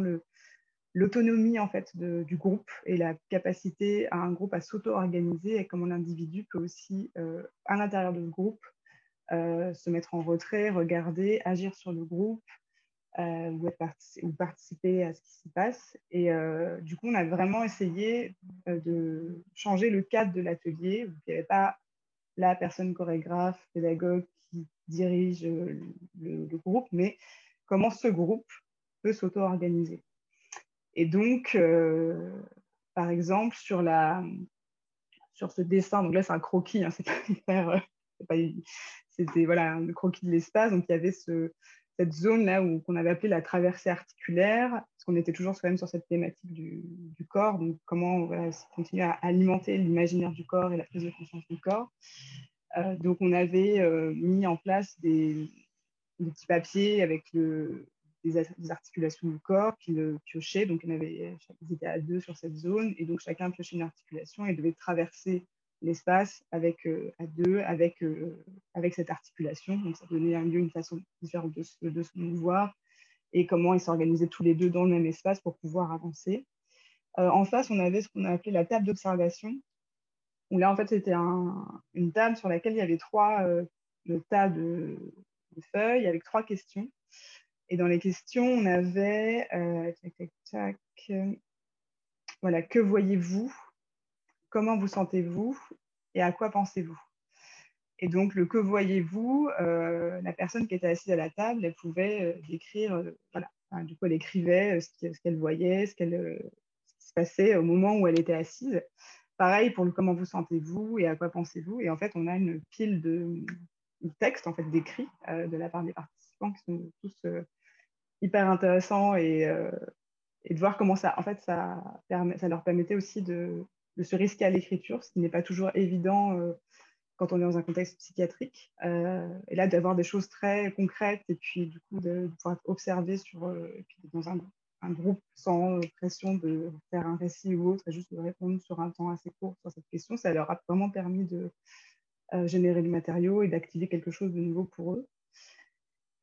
[SPEAKER 4] l'autonomie en fait du groupe et la capacité à un groupe à s'auto-organiser et comment l'individu peut aussi euh, à l'intérieur de ce groupe euh, se mettre en retrait, regarder, agir sur le groupe euh, ou, participer à ce qui s'y passe. Et du coup, on a vraiment essayé de changer le cadre de l'atelier. Il n'y avait pas la personne chorégraphe, pédagogue dirige euh, le, groupe, mais comment ce groupe peut s'auto-organiser. Et donc, euh, par exemple, sur, la, sur ce dessin, donc là c'est un croquis, hein, c'est pas hyper, euh, c'était voilà, un croquis de l'espace, donc il y avait ce, cette zone là qu'on avait appelé la traversée articulaire, parce qu'on était toujours quand même sur cette thématique du, corps, donc comment voilà, continuer à alimenter l'imaginaire du corps et la prise de conscience du corps. Euh, donc, on avait mis en place des, petits papiers avec des, articulations du corps qui le piochaient. Donc, on avait, ils étaient à deux sur cette zone et donc chacun piochait une articulation et devait traverser l'espace avec euh, à deux avec, avec cette articulation. Donc, ça donnait un lieu une façon différente de, se mouvoir et comment ils s'organisaient tous les deux dans le même espace pour pouvoir avancer. en face, on avait ce qu'on a appelé la table d'observation, où là, en fait, c'était une table sur laquelle il y avait trois tas de, feuilles avec trois questions. Et dans les questions, on avait, voilà, que voyez-vous? Comment vous sentez-vous? Et à quoi pensez-vous? Et donc, le que voyez-vous, euh, la personne qui était assise à la table, elle pouvait euh, décrire, euh, voilà, du coup, elle écrivait ce qu'elle voyait, ce, qu'elle, qui se passait au moment où elle était assise. Pareil pour le comment vous sentez-vous et à quoi pensez-vous? Et en fait, on a une pile de, textes en fait, d'écrits de la part des participants qui sont tous hyper intéressants et, et, de voir comment ça, en fait, ça, permet, ça leur permettait aussi de, se risquer à l'écriture, ce qui n'est pas toujours évident quand on est dans un contexte psychiatrique. Euh, et là, d'avoir des choses très concrètes et puis du coup de, pouvoir observer sur, euh, dans un, groupe sans pression de faire un récit ou autre et juste de répondre sur un temps assez court sur cette question, ça leur a vraiment permis de euh, générer du matériau et d'activer quelque chose de nouveau pour eux.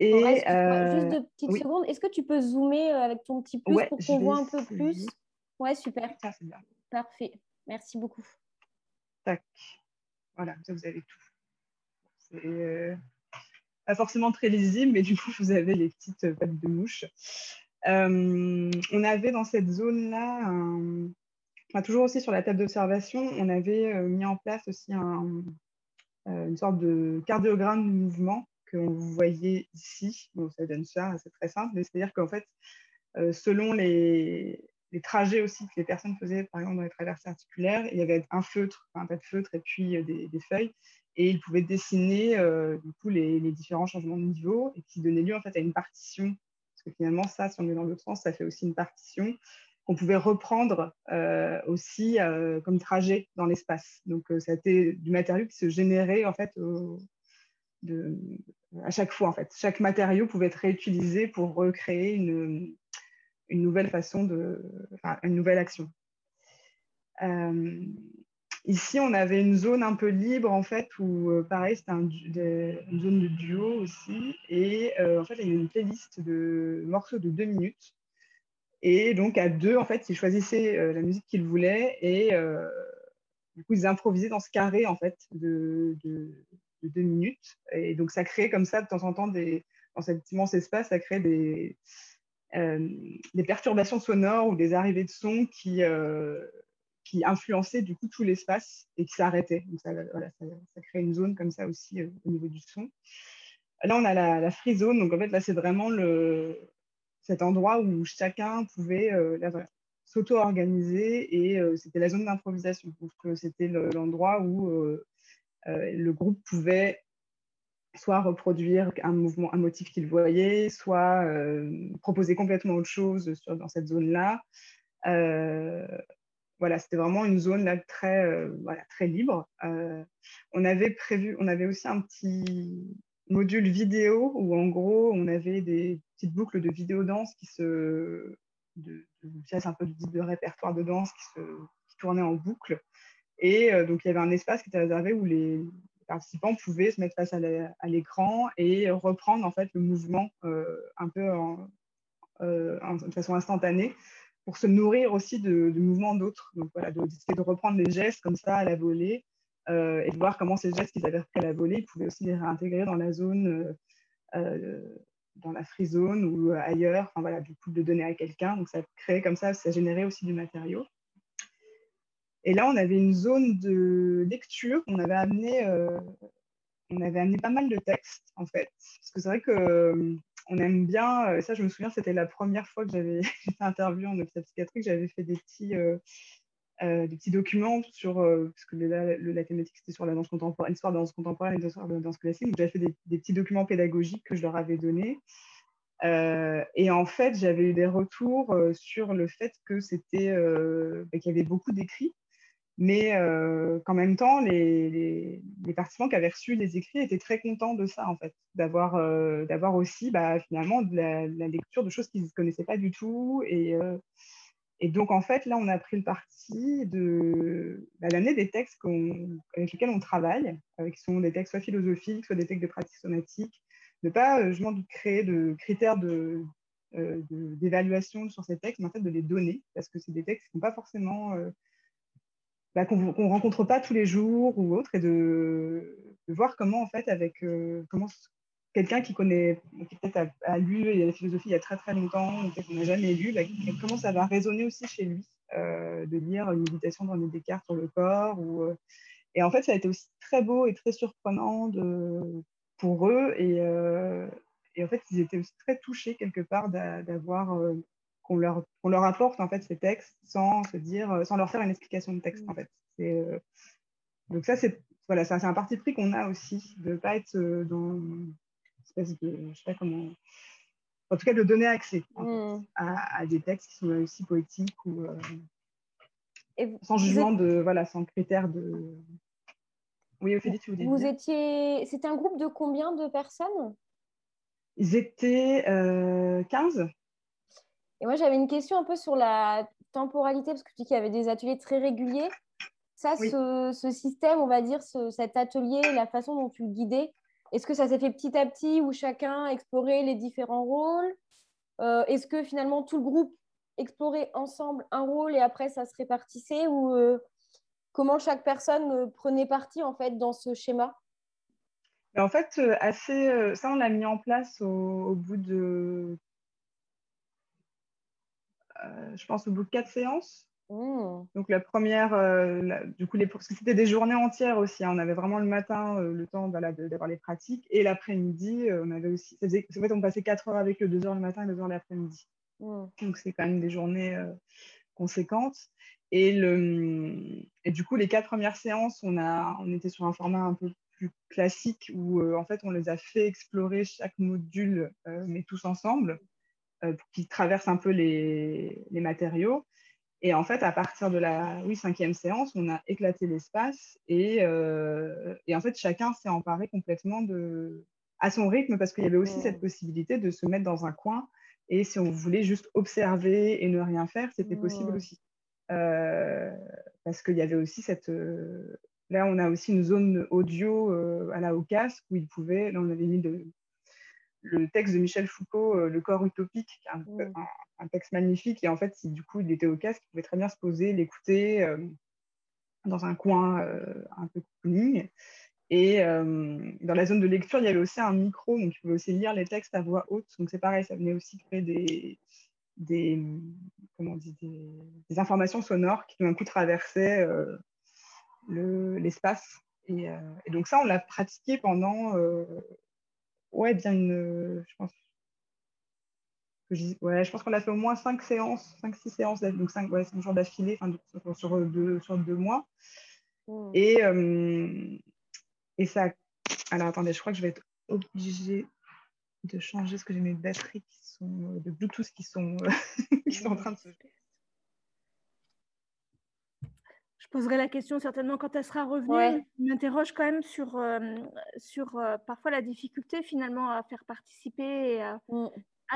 [SPEAKER 5] Et, juste deux petites secondes, est-ce que tu peux zoomer avec ton petit pouce pour qu'on voit un peu plus? Ouais, super. Ça. Parfait. Merci beaucoup.
[SPEAKER 4] Tac. Voilà, vous avez tout. C'est euh, pas forcément très lisible, mais du coup, vous avez les petites pattes de mouche. Euh, on avait dans cette zone-là, toujours aussi sur la table d'observation, on avait euh, mis en place aussi une sorte de cardiogramme de mouvement vous voyez ici. Ça donne ça, c'est très simple, mais c'est-à-dire qu'en fait, selon les, trajets aussi que les personnes faisaient, par exemple, dans les traversées articulaires. Il y avait un feutre, un tas de feutre et puis euh, des, feuilles. Et ils pouvaient dessiner euh, du coup les, différents changements de niveau et qui donnaient lieu en fait à une partition. Parce que finalement, ça, si on est dans l'autre sens, ça fait aussi une partition qu'on pouvait reprendre euh, aussi comme trajet dans l'espace. Donc, c'était du matériau qui se générait en fait à chaque fois. En fait, chaque matériau pouvait être réutilisé pour recréer une, une nouvelle façon de, une nouvelle action. Euh, ici, on avait une zone un peu libre, en fait, où, euh, pareil, c'était une zone de duo aussi. Et euh, en fait, il y avait une playlist de morceaux de deux minutes. Et donc, à deux, en fait, ils choisissaient la musique qu'ils voulaient et du coup, ils improvisaient dans ce carré, en fait, de, de, deux minutes. Et donc, ça créait comme ça, de temps en temps, des, dans cet immense espace, ça crée des, euh, perturbations sonores ou des arrivées de son qui, euh, qui influençaient du coup tout l'espace et qui s'arrêtaient. Donc ça, voilà, ça, crée une zone comme ça aussi euh, au niveau du son. Là, on a la, free zone. Donc en fait, là, c'est vraiment le, cet endroit où chacun pouvait s'auto-organiser et c'était la zone d'improvisation. C'était l'endroit où le groupe pouvait soit reproduire un mouvement, un motif qu'il voyait, soit euh, proposer complètement autre chose dans cette zone-là. Euh, voilà, c'était vraiment une zone là très, euh, voilà, très libre. on avait prévu, on avait aussi un petit module vidéo où en gros on avait des petites boucles de vidéo danse qui se, de, de un peu de, répertoire de danse qui se qui tournaient en boucle. Et donc il y avait un espace qui était réservé où les, participants pouvaient se mettre face à l'écran et reprendre en fait le mouvement euh, un peu euh, de façon instantanée pour se nourrir aussi de, mouvements d'autres. Donc voilà, d'essayer de reprendre les gestes comme ça à la volée euh, et de voir comment ces gestes qu'ils avaient repris à la volée, ils pouvaient aussi les réintégrer dans la zone, dans la free zone ou ailleurs, voilà, du coup de donner à quelqu'un. Donc ça créait comme ça, ça générait aussi du matériau. Et là, on avait une zone de lecture. On avait amené, euh, on avait amené pas mal de textes, en fait. Parce que c'est vrai qu'on euh, aime bien, euh, ça je me souviens, c'était la première fois que j'avais fait interview en hôpital psychiatrique, j'avais fait des petits, des petits documents sur, parce que la thématique c'était sur la danse contemporaine, l'histoire de la danse contemporaine et l'histoire de la danse classique. J'avais fait des, des, petits documents pédagogiques que je leur avais donnés. et en fait, j'avais eu des retours sur le fait que c'était, bah, qu'il y avait beaucoup d'écrits mais euh, qu'en même temps, les, participants qui avaient reçu les écrits étaient très contents de ça, en fait, d'avoir euh, aussi bah, finalement la, lecture de choses qu'ils ne connaissaient pas du tout. Et, euh, donc, en fait, là, on a pris le parti de bah, l'année des textes avec lesquels on travaille, qui sont des textes soit philosophiques, soit des textes de pratique somatique, de ne pas justement de créer de critères de, d'évaluation sur ces textes, mais en fait de les donner, parce que c'est des textes qui ne sont pas forcément bah, qu'on ne rencontre pas tous les jours ou autre, et de, voir comment, en fait, avec comment quelqu'un qui connaît, qui peut-être a, lu la philosophie il y a très très longtemps, ou qu'on n'a jamais lu, bah, comment ça va résonner aussi chez lui de lire une méditation dans Descartes sur le corps. Ou, et en fait, ça a été aussi très beau et très surprenant de, pour eux. Et, en fait, ils étaient aussi très touchés quelque part d'avoir qu'on leur, leur, apporte en fait ces textes sans se dire, sans leur faire une explication de texte en mmh. fait. Euh, donc ça c'est voilà, c'est un parti pris qu'on a aussi de ne pas être euh, dans une espèce de, je sais pas comment, en tout cas de donner accès mmh. à, des textes qui sont aussi poétiques ou euh, sans jugement de voilà, sans critères de.
[SPEAKER 5] Oui, Ophélie, tu voulais Vous étiez, c'était un groupe de combien de personnes?
[SPEAKER 4] Ils étaient 15.
[SPEAKER 5] Et moi, j'avais une question un peu sur la temporalité, parce que tu dis qu'il y avait des ateliers très réguliers. Ça, ce, système, on va dire, cet atelier, la façon dont tu le guidais, est-ce que ça s'est fait petit à petit où chacun explorait les différents rôles? Euh, Est-ce que finalement tout le groupe explorait ensemble un rôle et après ça se répartissait? Ou euh, comment chaque personne euh, prenait parti en fait dans ce schéma?
[SPEAKER 4] En fait, assez, ça, on l'a mis en place au bout de je pense, au bout de quatre séances. Mmh. Donc la première, euh, du coup, les, parce que c'était des journées entières aussi. Hein. on avait vraiment le matin euh, le temps d'avoir les pratiques et l'après-midi, on avait aussi. en fait, on passait 4 heures avec eux, 2 heures le matin et 2 heures l'après-midi. Mmh. Donc c'est quand même des journées conséquentes. Et, le, et du coup, les quatre premières séances, on, a, on était sur un format un peu plus classique où en fait on les a fait explorer chaque module, mais tous ensemble. Euh, qui traverse un peu les, matériaux. Et en fait, à partir de la oui, cinquième séance, on a éclaté l'espace et, euh, et, en fait, chacun s'est emparé complètement de, à son rythme parce qu'il y avait aussi cette mmh. possibilité de se mettre dans un coin et si on voulait juste observer et ne rien faire, c'était possible mmh. aussi. Euh, parce qu'il y avait aussi cette... là, on a aussi une zone audio à la casque où il pouvait... Là, on avait mis de, le texte de Michel Foucault, euh, Le corps utopique, qui est mmh. un, texte magnifique. Et en fait, si du coup il était au casque, il pouvait très bien se poser, l'écouter euh, dans un coin euh, un peu cooling. Et dans la zone de lecture, il y avait aussi un micro, donc il pouvait aussi lire les textes à voix haute. Donc c'est pareil, ça venait aussi créer des, des, comment dit, des, informations sonores qui d'un coup traversaient l'espace. et, et, donc ça, on l'a pratiqué pendant ouais, bien une. Je pense. Ouais, je pense qu'on a fait au moins 5 séances, 5-6 séances, donc 5, ouais, jours d'affilée, sur, deux, sur deux mois. Hmm. Et, euh, et ça. Alors attendez, je crois que je vais être obligée de changer ce que j'ai mes batteries qui sont de Bluetooth qui sont, qui sont en train de se
[SPEAKER 2] poserai la question certainement quand elle sera revenue. Je m'interroge quand même sur, euh, sur euh, parfois la difficulté finalement à faire participer et à, mm.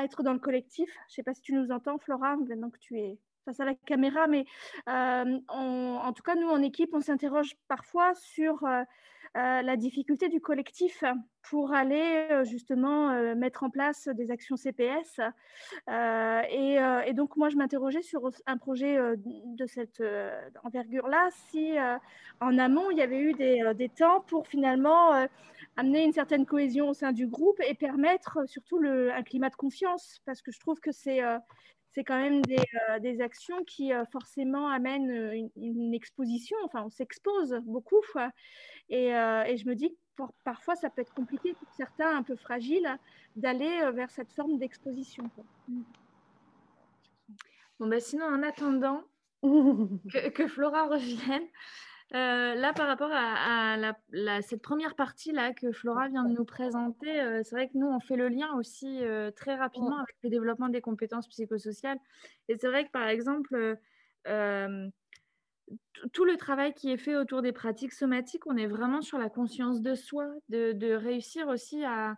[SPEAKER 2] être dans le collectif. Je ne sais pas si tu nous entends, Flora, maintenant que tu es face à la caméra, mais euh, en tout cas, nous, en équipe, on s'interroge parfois sur euh, la difficulté du collectif pour aller euh, justement euh, mettre en place des actions CPS. Et, donc, moi, je m'interrogeais sur un projet de cette envergure-là, si en amont, il y avait eu des, temps pour finalement amener une certaine cohésion au sein du groupe et permettre surtout un climat de confiance, parce que je trouve que c'est c'est quand même des, des actions qui forcément amènent une, une, exposition, enfin on s'expose beaucoup. Euh, et, je me dis que parfois, ça peut être compliqué pour certains un peu fragiles d'aller euh, vers cette forme d'exposition. Mm.
[SPEAKER 3] Bon, bah, sinon, en attendant que, Flora revienne, euh, là, par rapport à, cette première partie-là que Flora vient de nous présenter, c'est vrai que nous, on fait le lien aussi très rapidement avec le développement des compétences psychosociales. Et c'est vrai que, par exemple, tout le travail qui est fait autour des pratiques somatiques, on est vraiment sur la conscience de soi, de, réussir aussi à,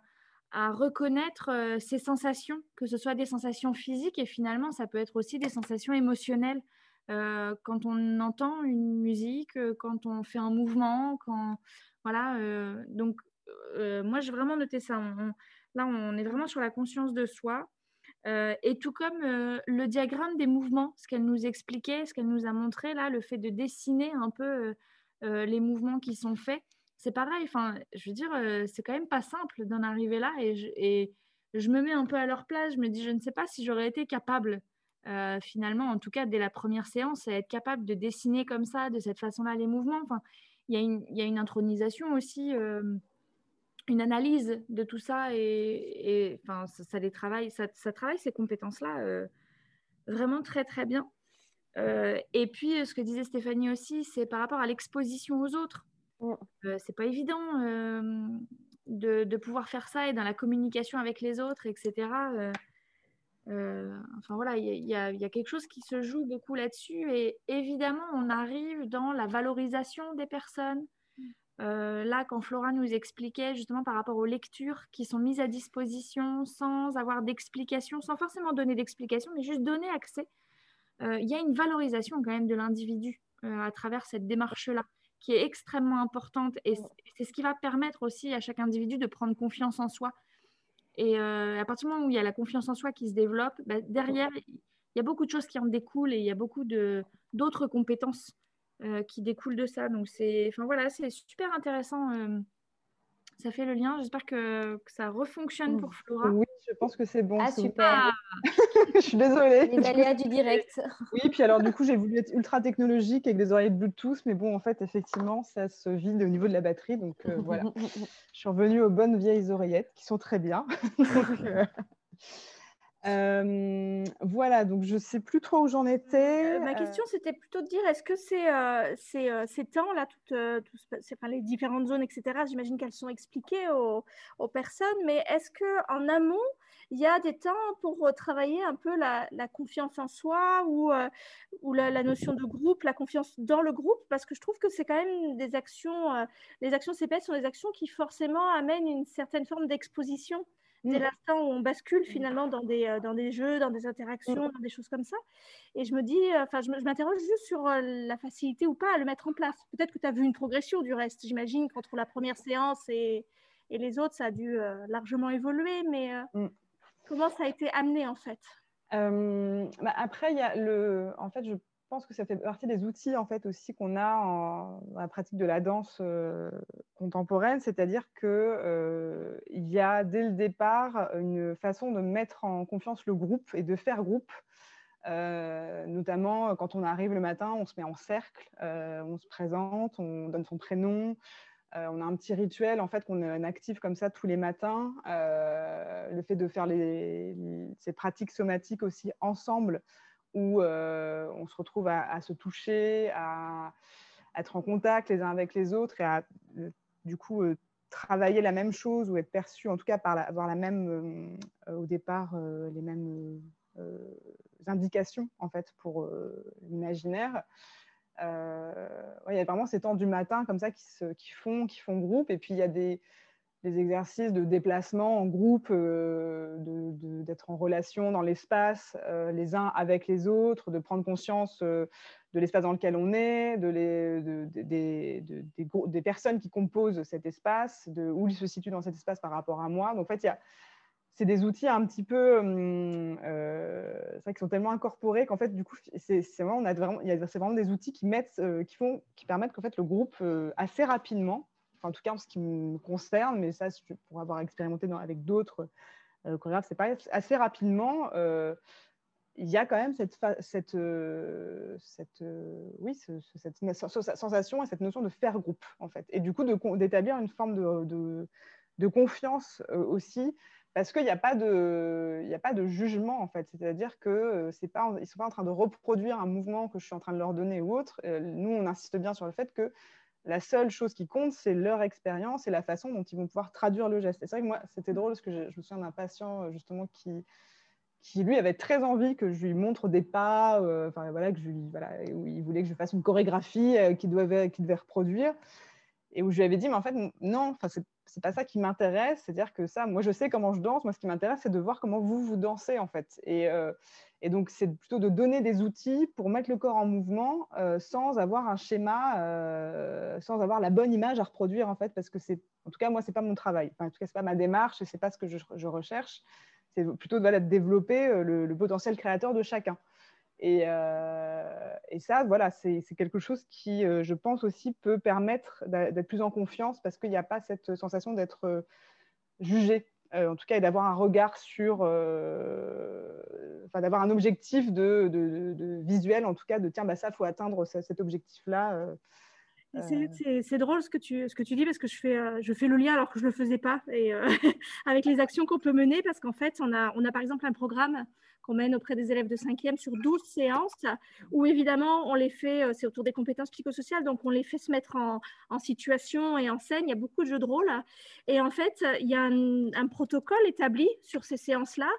[SPEAKER 3] reconnaître euh, ses sensations, que ce soit des sensations physiques et finalement ça peut être aussi des sensations émotionnelles. Euh, quand on entend une musique, euh, quand on fait un mouvement, quand voilà. donc moi j'ai vraiment noté ça. là on est vraiment sur la conscience de soi. et tout comme le diagramme des mouvements, ce qu'elle nous expliquait, ce qu'elle nous a montré là, le fait de dessiner un peu les mouvements qui sont faits, c'est pareil. Enfin, je veux dire, c'est quand même pas simple d'en arriver là. Et je, et je, me mets un peu à leur place. Je me dis, je ne sais pas si j'aurais été capable, finalement, en tout cas dès la première séance, à être capable de dessiner comme ça, de cette façon-là, les mouvements. Enfin, il y, a une, y a une intronisation aussi, une analyse de tout ça. Et, enfin, ça, ça, les travaille, ça, ça travaille ces compétences-là vraiment très, très bien. et puis, ce que disait Stéphanie aussi, c'est par rapport à l'exposition aux autres. Euh, c'est pas évident euh, de, pouvoir faire ça et dans la communication avec les autres, etc. Euh, enfin voilà, il y, a quelque chose qui se joue beaucoup là-dessus. Et évidemment, on arrive dans la valorisation des personnes. là, quand Flora nous expliquait justement par rapport aux lectures qui sont mises à disposition sans avoir d'explication, sans forcément donner d'explication, mais juste donner accès, il y a une valorisation quand même de l'individu à travers cette démarche-là qui est extrêmement importante et c'est ce qui va permettre aussi à chaque individu de prendre confiance en soi. Et euh, à partir du moment où il y a la confiance en soi qui se développe, bah, derrière, il y a beaucoup de choses qui en découlent et il y a beaucoup d'autres compétences euh, qui découlent de ça. Donc, c'est super intéressant. Ça fait le lien. J'espère que, ça refonctionne pour Flora.
[SPEAKER 4] Oui, je pense que c'est bon.
[SPEAKER 5] Ah, super.
[SPEAKER 4] je suis désolée.
[SPEAKER 5] Les aléas du direct.
[SPEAKER 4] Oui, puis alors du coup, j'ai voulu être ultra technologique avec des oreillettes Bluetooth, mais bon, en fait, effectivement, ça se vide au niveau de la batterie. Donc euh, voilà, je suis revenue aux bonnes vieilles oreillettes qui sont très bien. Euh, euh, voilà, donc je ne sais plus trop où j'en étais.
[SPEAKER 2] Euh, ma question, c'était plutôt de dire, est-ce que ces, euh, ces, ces temps-là, toutes, enfin, les différentes zones, etc., j'imagine qu'elles sont expliquées aux, aux personnes, mais est-ce qu'en amont, il y a des temps pour travailler un peu la, la confiance en soi ou, ou la, la, notion de groupe, la confiance dans le groupe? Parce que je trouve que c'est quand même des actions, les actions CPS sont des actions qui forcément amènent une certaine forme d'exposition dès mm. l'instant où on bascule mm. finalement dans des, euh, dans des jeux, dans des interactions, mm. dans des choses comme ça. Et je me dis, euh, enfin, je m'interroge juste sur euh, la facilité ou pas à le mettre en place. Peut-être que tu as vu une progression du reste, j'imagine, qu'entre la première séance et, et, les autres, ça a dû largement évoluer, mais comment ça a été amené en fait?
[SPEAKER 4] Bah, Après, il y a le. En fait, je pense que ça fait partie des outils en fait aussi qu'on a en, dans la pratique de la danse euh, contemporaine, c'est-à-dire que euh, il y a dès le départ une façon de mettre en confiance le groupe et de faire groupe. Euh, notamment quand on arrive le matin, on se met en cercle, on se présente, on donne son prénom, on a un petit rituel en fait qu'on active comme ça tous les matins. le fait de faire ces pratiques somatiques aussi ensemble où euh, on se retrouve à, se toucher, à, être en contact les uns avec les autres et à euh, du coup euh, travailler la même chose ou être perçu en tout cas par avoir la même au départ les mêmes indications en fait pour l'imaginaire. il y a vraiment ces temps du matin comme ça qui, qui, font, qui font groupe et puis il y a des, des exercices de déplacement en groupe, euh, d'être en relation dans l'espace, euh, les uns avec les autres, de prendre conscience euh, de l'espace dans lequel on est, de les, des, personnes qui composent cet espace, de où ils se situent dans cet espace par rapport à moi. Donc, en fait, c'est des outils un petit peu, hum, c'est vrai qu'ils sont tellement incorporés qu'en fait, du coup, c'est vraiment, des outils qui permettent qu'en fait le groupe assez rapidement en tout cas en ce qui me concerne, mais ça, pour avoir expérimenté avec d'autres euh, chorégraphes, c'est pas assez rapidement. Euh, il y a quand même cette, euh, euh, sensation et cette notion de faire groupe, en fait. Et du coup, d'établir une forme de, confiance aussi, parce qu'il n'y a, pas de, jugement, en fait. C'est-à-dire qu'ils ne sont pas en train de reproduire un mouvement que je suis en train de leur donner ou autre. nous, on insiste bien sur le fait que la seule chose qui compte, c'est leur expérience et la façon dont ils vont pouvoir traduire le geste. C'est vrai que moi, c'était drôle parce que je, me souviens d'un patient euh, justement qui, qui, lui, avait très envie que je lui montre des pas, euh, enfin voilà, que je lui, voilà, où il voulait que je fasse une chorégraphie euh, qu'il devait, devait reproduire. Et où je lui avais dit, mais en fait, non, enfin, c'est pas ça qui m'intéresse. C'est-à-dire que ça, moi, je sais comment je danse. Moi, ce qui m'intéresse, c'est de voir comment vous, vous dansez, en fait. Et, et donc, c'est plutôt de donner des outils pour mettre le corps en mouvement euh, sans avoir un schéma, euh, sans avoir la bonne image à reproduire, en fait, parce que c'est, en tout cas, moi, c'est pas mon travail. en tout cas, c'est pas ma démarche et c'est pas ce que je, recherche. c'est plutôt de développer le, potentiel créateur de chacun. Et, et ça, voilà, c'est quelque chose qui, je pense aussi, peut permettre d'être plus en confiance parce qu'il n'y a pas cette sensation d'être jugé en tout cas, et d'avoir un regard sur, enfin, d'avoir un objectif de, visuel, en tout cas, de tiens, bah, ça, faut atteindre cet objectif-là.
[SPEAKER 2] C'est drôle ce que, tu, ce que tu dis parce que je fais, je fais le lien alors que je ne le faisais pas et, avec les actions qu'on peut mener parce qu'en fait, on a, on a par exemple un programme qu'on mène auprès des élèves de 5e sur 12 séances où évidemment on les fait, euh, c'est autour des compétences psychosociales, donc on les fait se mettre en, situation et en scène. Il y a beaucoup de jeux de rôle et en fait il y a un, protocole établi sur ces séances-là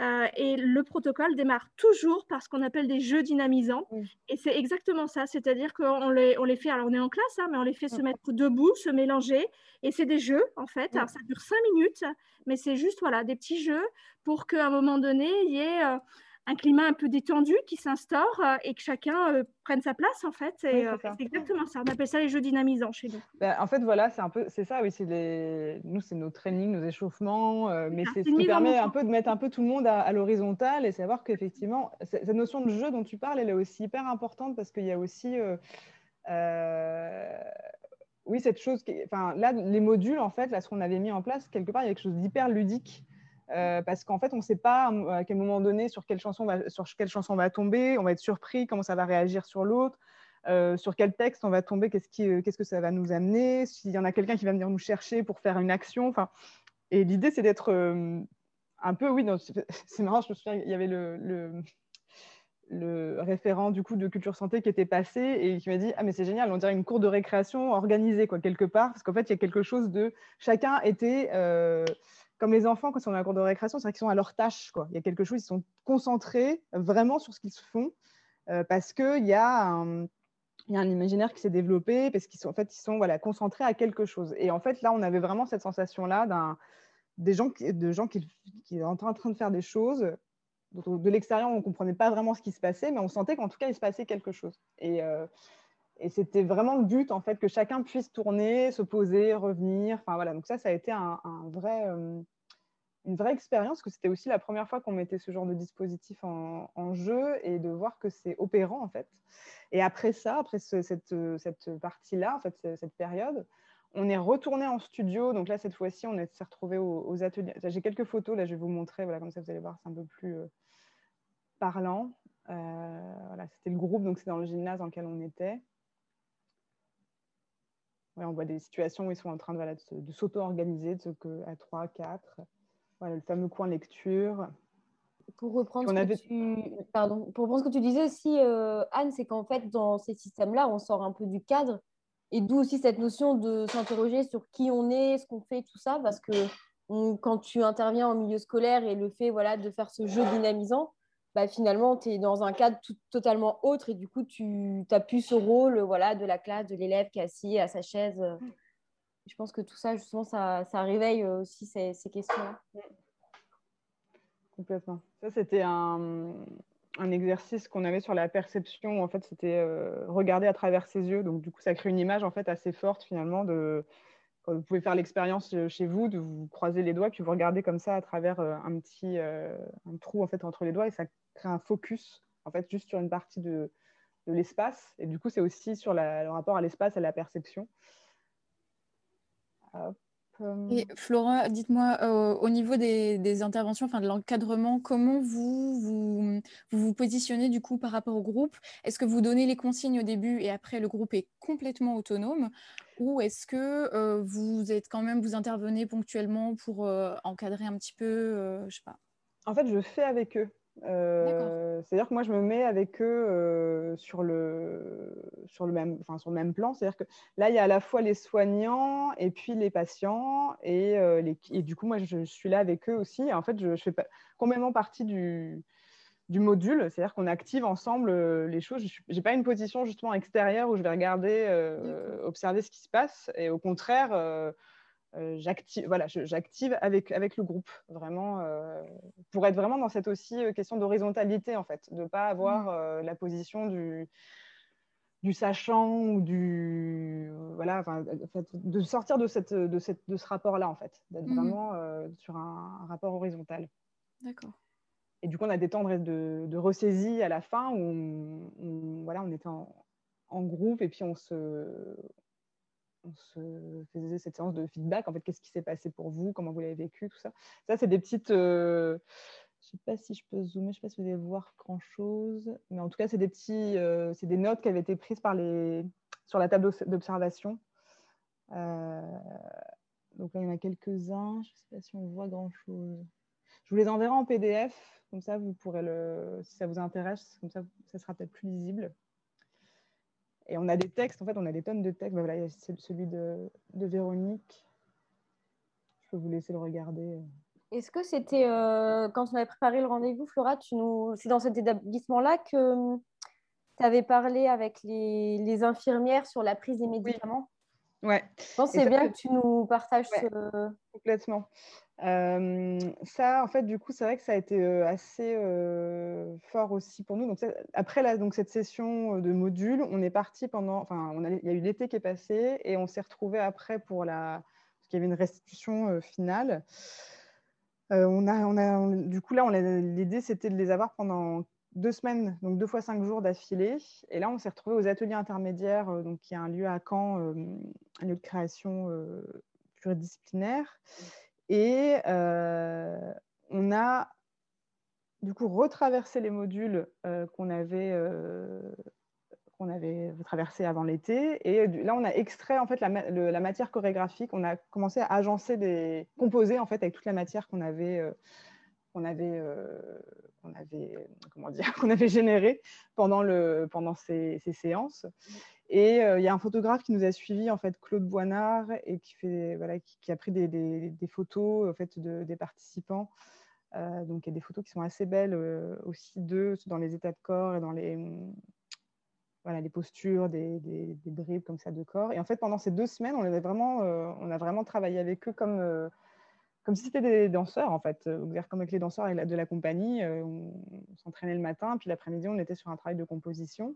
[SPEAKER 2] euh, et le protocole démarre toujours par ce qu'on appelle des jeux dynamisants et c'est exactement ça, c'est-à-dire qu'on les, on les fait, alors on est en classe, hein, mais on les fait se mettre debout, se mélanger et c'est des jeux en fait. Alors ça dure 5 minutes, mais c'est juste voilà des petits jeux pour qu'à un moment donné, il y ait euh, un climat un peu détendu qui s'instaure euh, et que chacun euh, prenne sa place en fait. c'est exactement ça. On appelle ça les jeux dynamisants chez nous.
[SPEAKER 4] Bah, en fait, voilà, c'est un peu, c'est ça, oui. C'est les... Nous, c'est nos trainings, nos échauffements, mais c'est ce qui permet un peu de mettre un peu tout le monde à, l'horizontale et savoir qu'effectivement, cette notion de jeu dont tu parles, elle est aussi hyper importante parce qu'il y a aussi oui, cette chose, enfin, là, les modules, en fait, là, ce qu'on avait mis en place, quelque part, il y a quelque chose d'hyper ludique. Euh, parce qu'en fait, on ne sait pas à quel moment donné sur quelle, chanson va, sur quelle chanson on va tomber, on va être surpris, comment ça va réagir sur l'autre, euh, sur quel texte on va tomber, qu'est-ce, qui, euh, qu'est-ce que ça va nous amener, s'il y en a quelqu'un qui va venir nous chercher pour faire une action. Enfin, et l'idée, c'est d'être un peu, oui, c'est marrant, je me souviens, il y avait le référent du coup de culture santé qui était passé et qui m'a dit ah mais c'est génial on dirait une cour de récréation organisée quoi quelque part parce qu'en fait il y a quelque chose de chacun était euh, comme les enfants quand ils sont dans la cour de récréation c'est qu'ils sont à leur tâche quoi. Il y a quelque chose ils sont concentrés vraiment sur ce qu'ils font euh, parce que il y a un imaginaire qui s'est développé parce qu'ils sont en fait ils sont voilà concentrés à quelque chose. Et en fait là on avait vraiment cette sensation là d'un des gens de gens qui, qui sont en train de faire des choses de l'extérieur, on ne comprenait pas vraiment ce qui se passait, mais on sentait qu'en tout cas, il se passait quelque chose. Et, euh, c'était vraiment le but, en fait, que chacun puisse tourner, se poser, revenir. Enfin, voilà. Donc ça, ça a été un, vrai, euh, une vraie expérience, que c'était aussi la première fois qu'on mettait ce genre de dispositif en, jeu et de voir que c'est opérant, en fait. Et après ça, après cette, cette partie-là, en fait, cette période, on est retourné en studio. Donc là, cette fois-ci, on s'est retrouvé aux, ateliers. J'ai quelques photos, là, je vais vous montrer. Voilà, comme ça, vous allez voir, c'est un peu plus euh, parlant. Euh, voilà, c'était le groupe, donc c'est dans le gymnase dans lequel on était. on voit des situations où ils sont en train de, s'auto-organiser, de, à 3, 4. Voilà, le fameux coin lecture.
[SPEAKER 5] Pour reprendre, ce, que tu... Pardon. Pour reprendre ce que tu disais aussi, euh, Anne, c'est qu'en fait, dans ces systèmes-là, on sort un peu du cadre et d'où aussi cette notion de s'interroger sur qui on est, ce qu'on fait, tout ça, parce que quand tu interviens en milieu scolaire et le fait voilà, de faire ce jeu dynamisant, bah, finalement, tu es dans un cadre totalement autre et du coup, tu as plus ce rôle voilà, de la classe, de l'élève qui est assis à sa chaise. Je pense que tout ça, justement, ça, ça réveille aussi ces, ces questions.
[SPEAKER 4] Complètement. Ça, c'était un, un exercice qu'on avait sur la perception. En fait, c'était euh, regarder à travers ses yeux. Donc, du coup, ça crée une image en fait assez forte finalement de. Vous pouvez faire l'expérience euh, chez vous de vous croiser les doigts puis vous regardez comme ça à travers euh, un petit un trou en fait entre les doigts et ça crée un focus en fait juste sur une partie de, l'espace. Et du coup, c'est aussi sur le rapport à l'espace à la perception.
[SPEAKER 7] Et Flora, dites-moi, euh, au niveau des, interventions, enfin de l'encadrement, comment vous vous, vous positionnez du coup par rapport au groupe? Est-ce que vous donnez les consignes au début et après le groupe est complètement autonome? Ou est-ce que euh, vous êtes quand même, vous intervenez ponctuellement pour euh, encadrer un petit peu, je sais pas?
[SPEAKER 4] En fait, je fais avec eux. C'est-à-dire que moi, je me mets avec eux sur, le, sur, le même, enfin, sur le même plan. C'est-à-dire que là, il y a à la fois les soignants et puis les patients. Et, les, et du coup, moi, je, suis là avec eux aussi. en fait, je, je fais pas, complètement partie du, du module. C'est-à-dire qu'on active ensemble les choses. Je n'ai pas une position justement extérieure où je vais regarder, observer ce qui se passe. Et au contraire, euh, j'active voilà, j'active avec, avec le groupe, vraiment, euh, pour être vraiment dans cette aussi euh, question d'horizontalité, en fait, de ne pas avoir mmh. la position du, du sachant ou du. Voilà, de sortir de, cette, de, cette, de ce rapport-là, en fait, d'être mmh. vraiment sur un, rapport horizontal.
[SPEAKER 7] D'accord.
[SPEAKER 4] Et du coup, on a des temps de, ressaisie à la fin où on, voilà, on était en, groupe et puis on se, on se faisait cette séance de feedback. En fait, qu'est-ce qui s'est passé pour vous Comment vous l'avez vécu Tout ça. Ça, c'est des petites. Euh, je ne sais pas si je peux zoomer, je ne sais pas si vous allez voir grand-chose. Mais en tout cas, c'est des petits, euh, c'est des notes qui avaient été prises par les, sur la table d'observation. Euh, donc là, il y en a quelques-uns. Je ne sais pas si on voit grand-chose. Je vous les enverrai en PDF. Comme ça, vous pourrez le, si ça vous intéresse, comme ça, ça sera peut-être plus lisible. Et on a des textes, en fait, on a des tonnes de textes. Ben voilà, c'est celui de, de, Véronique. Je peux vous laisser le regarder.
[SPEAKER 5] Est-ce que c'était, euh, quand on avait préparé le rendez-vous, Flora, tu nous... c'est dans cet établissement-là que hum, tu avais parlé avec les, les, infirmières sur la prise des médicaments?
[SPEAKER 4] oui. Ouais.
[SPEAKER 5] Je pense c'est bien que tu nous partages ce...
[SPEAKER 4] Complètement. Euh, ça, en fait, du coup, c'est vrai que ça a été euh, assez euh, fort aussi pour nous. Donc, après la, donc, cette session de module, on est parti pendant. Enfin, on il y a eu l'été qui est passé et on s'est retrouvé après pour la. Parce qu'il y avait une restitution finale. on a, on a, du coup, là, l'idée, c'était de les avoir pendant deux semaines, donc deux fois cinq jours d'affilée. Et là, on s'est retrouvé aux ateliers intermédiaires, donc qui est un lieu à Caen, un lieu de création pluridisciplinaire. Et euh, on a du coup retraversé les modules euh, qu'on avait, euh, qu'on avait traversés avant l'été. Et là, on a extrait en fait la, matière chorégraphique. On a commencé à agencer des composés en fait avec toute la matière qu'on avait qu'on avait, qu'on avait, comment dire, qu'on avait généré pendant, le, pendant ces, ces séances. Et euh, il y a un photographe qui nous a suivis, en fait, Claude Boinard, et qui, fait, voilà, qui, a pris des, des, photos en fait, de, des participants. Euh, donc, il y a des photos qui sont assez belles euh, aussi d'eux, dans les états de corps et dans les, voilà, les postures, des, des, bribes comme ça de corps. Et en fait, pendant ces deux semaines, on, avait vraiment, on a vraiment travaillé avec eux comme, comme si c'était des danseurs, en fait. Comme avec les danseurs de la compagnie, on, on s'entraînait le matin, puis l'après-midi, on était sur un travail de composition.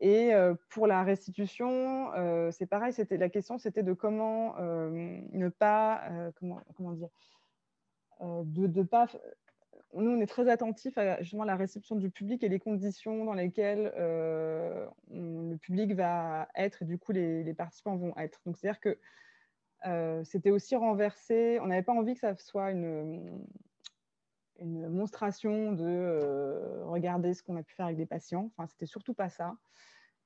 [SPEAKER 4] Et euh, pour la restitution, euh, c'est pareil, la question c'était de comment euh, ne pas, comment, dire, de ne pas... Nous, on est très attentifs à justement la réception du public et les conditions dans lesquelles le public va être et du coup les, les participants vont être. Donc, c'est-à-dire que c'était aussi renversé, on n'avait pas envie que ça soit une, une monstration de regarder ce qu'on a pu faire avec des patients. Enfin, c'était surtout pas ça.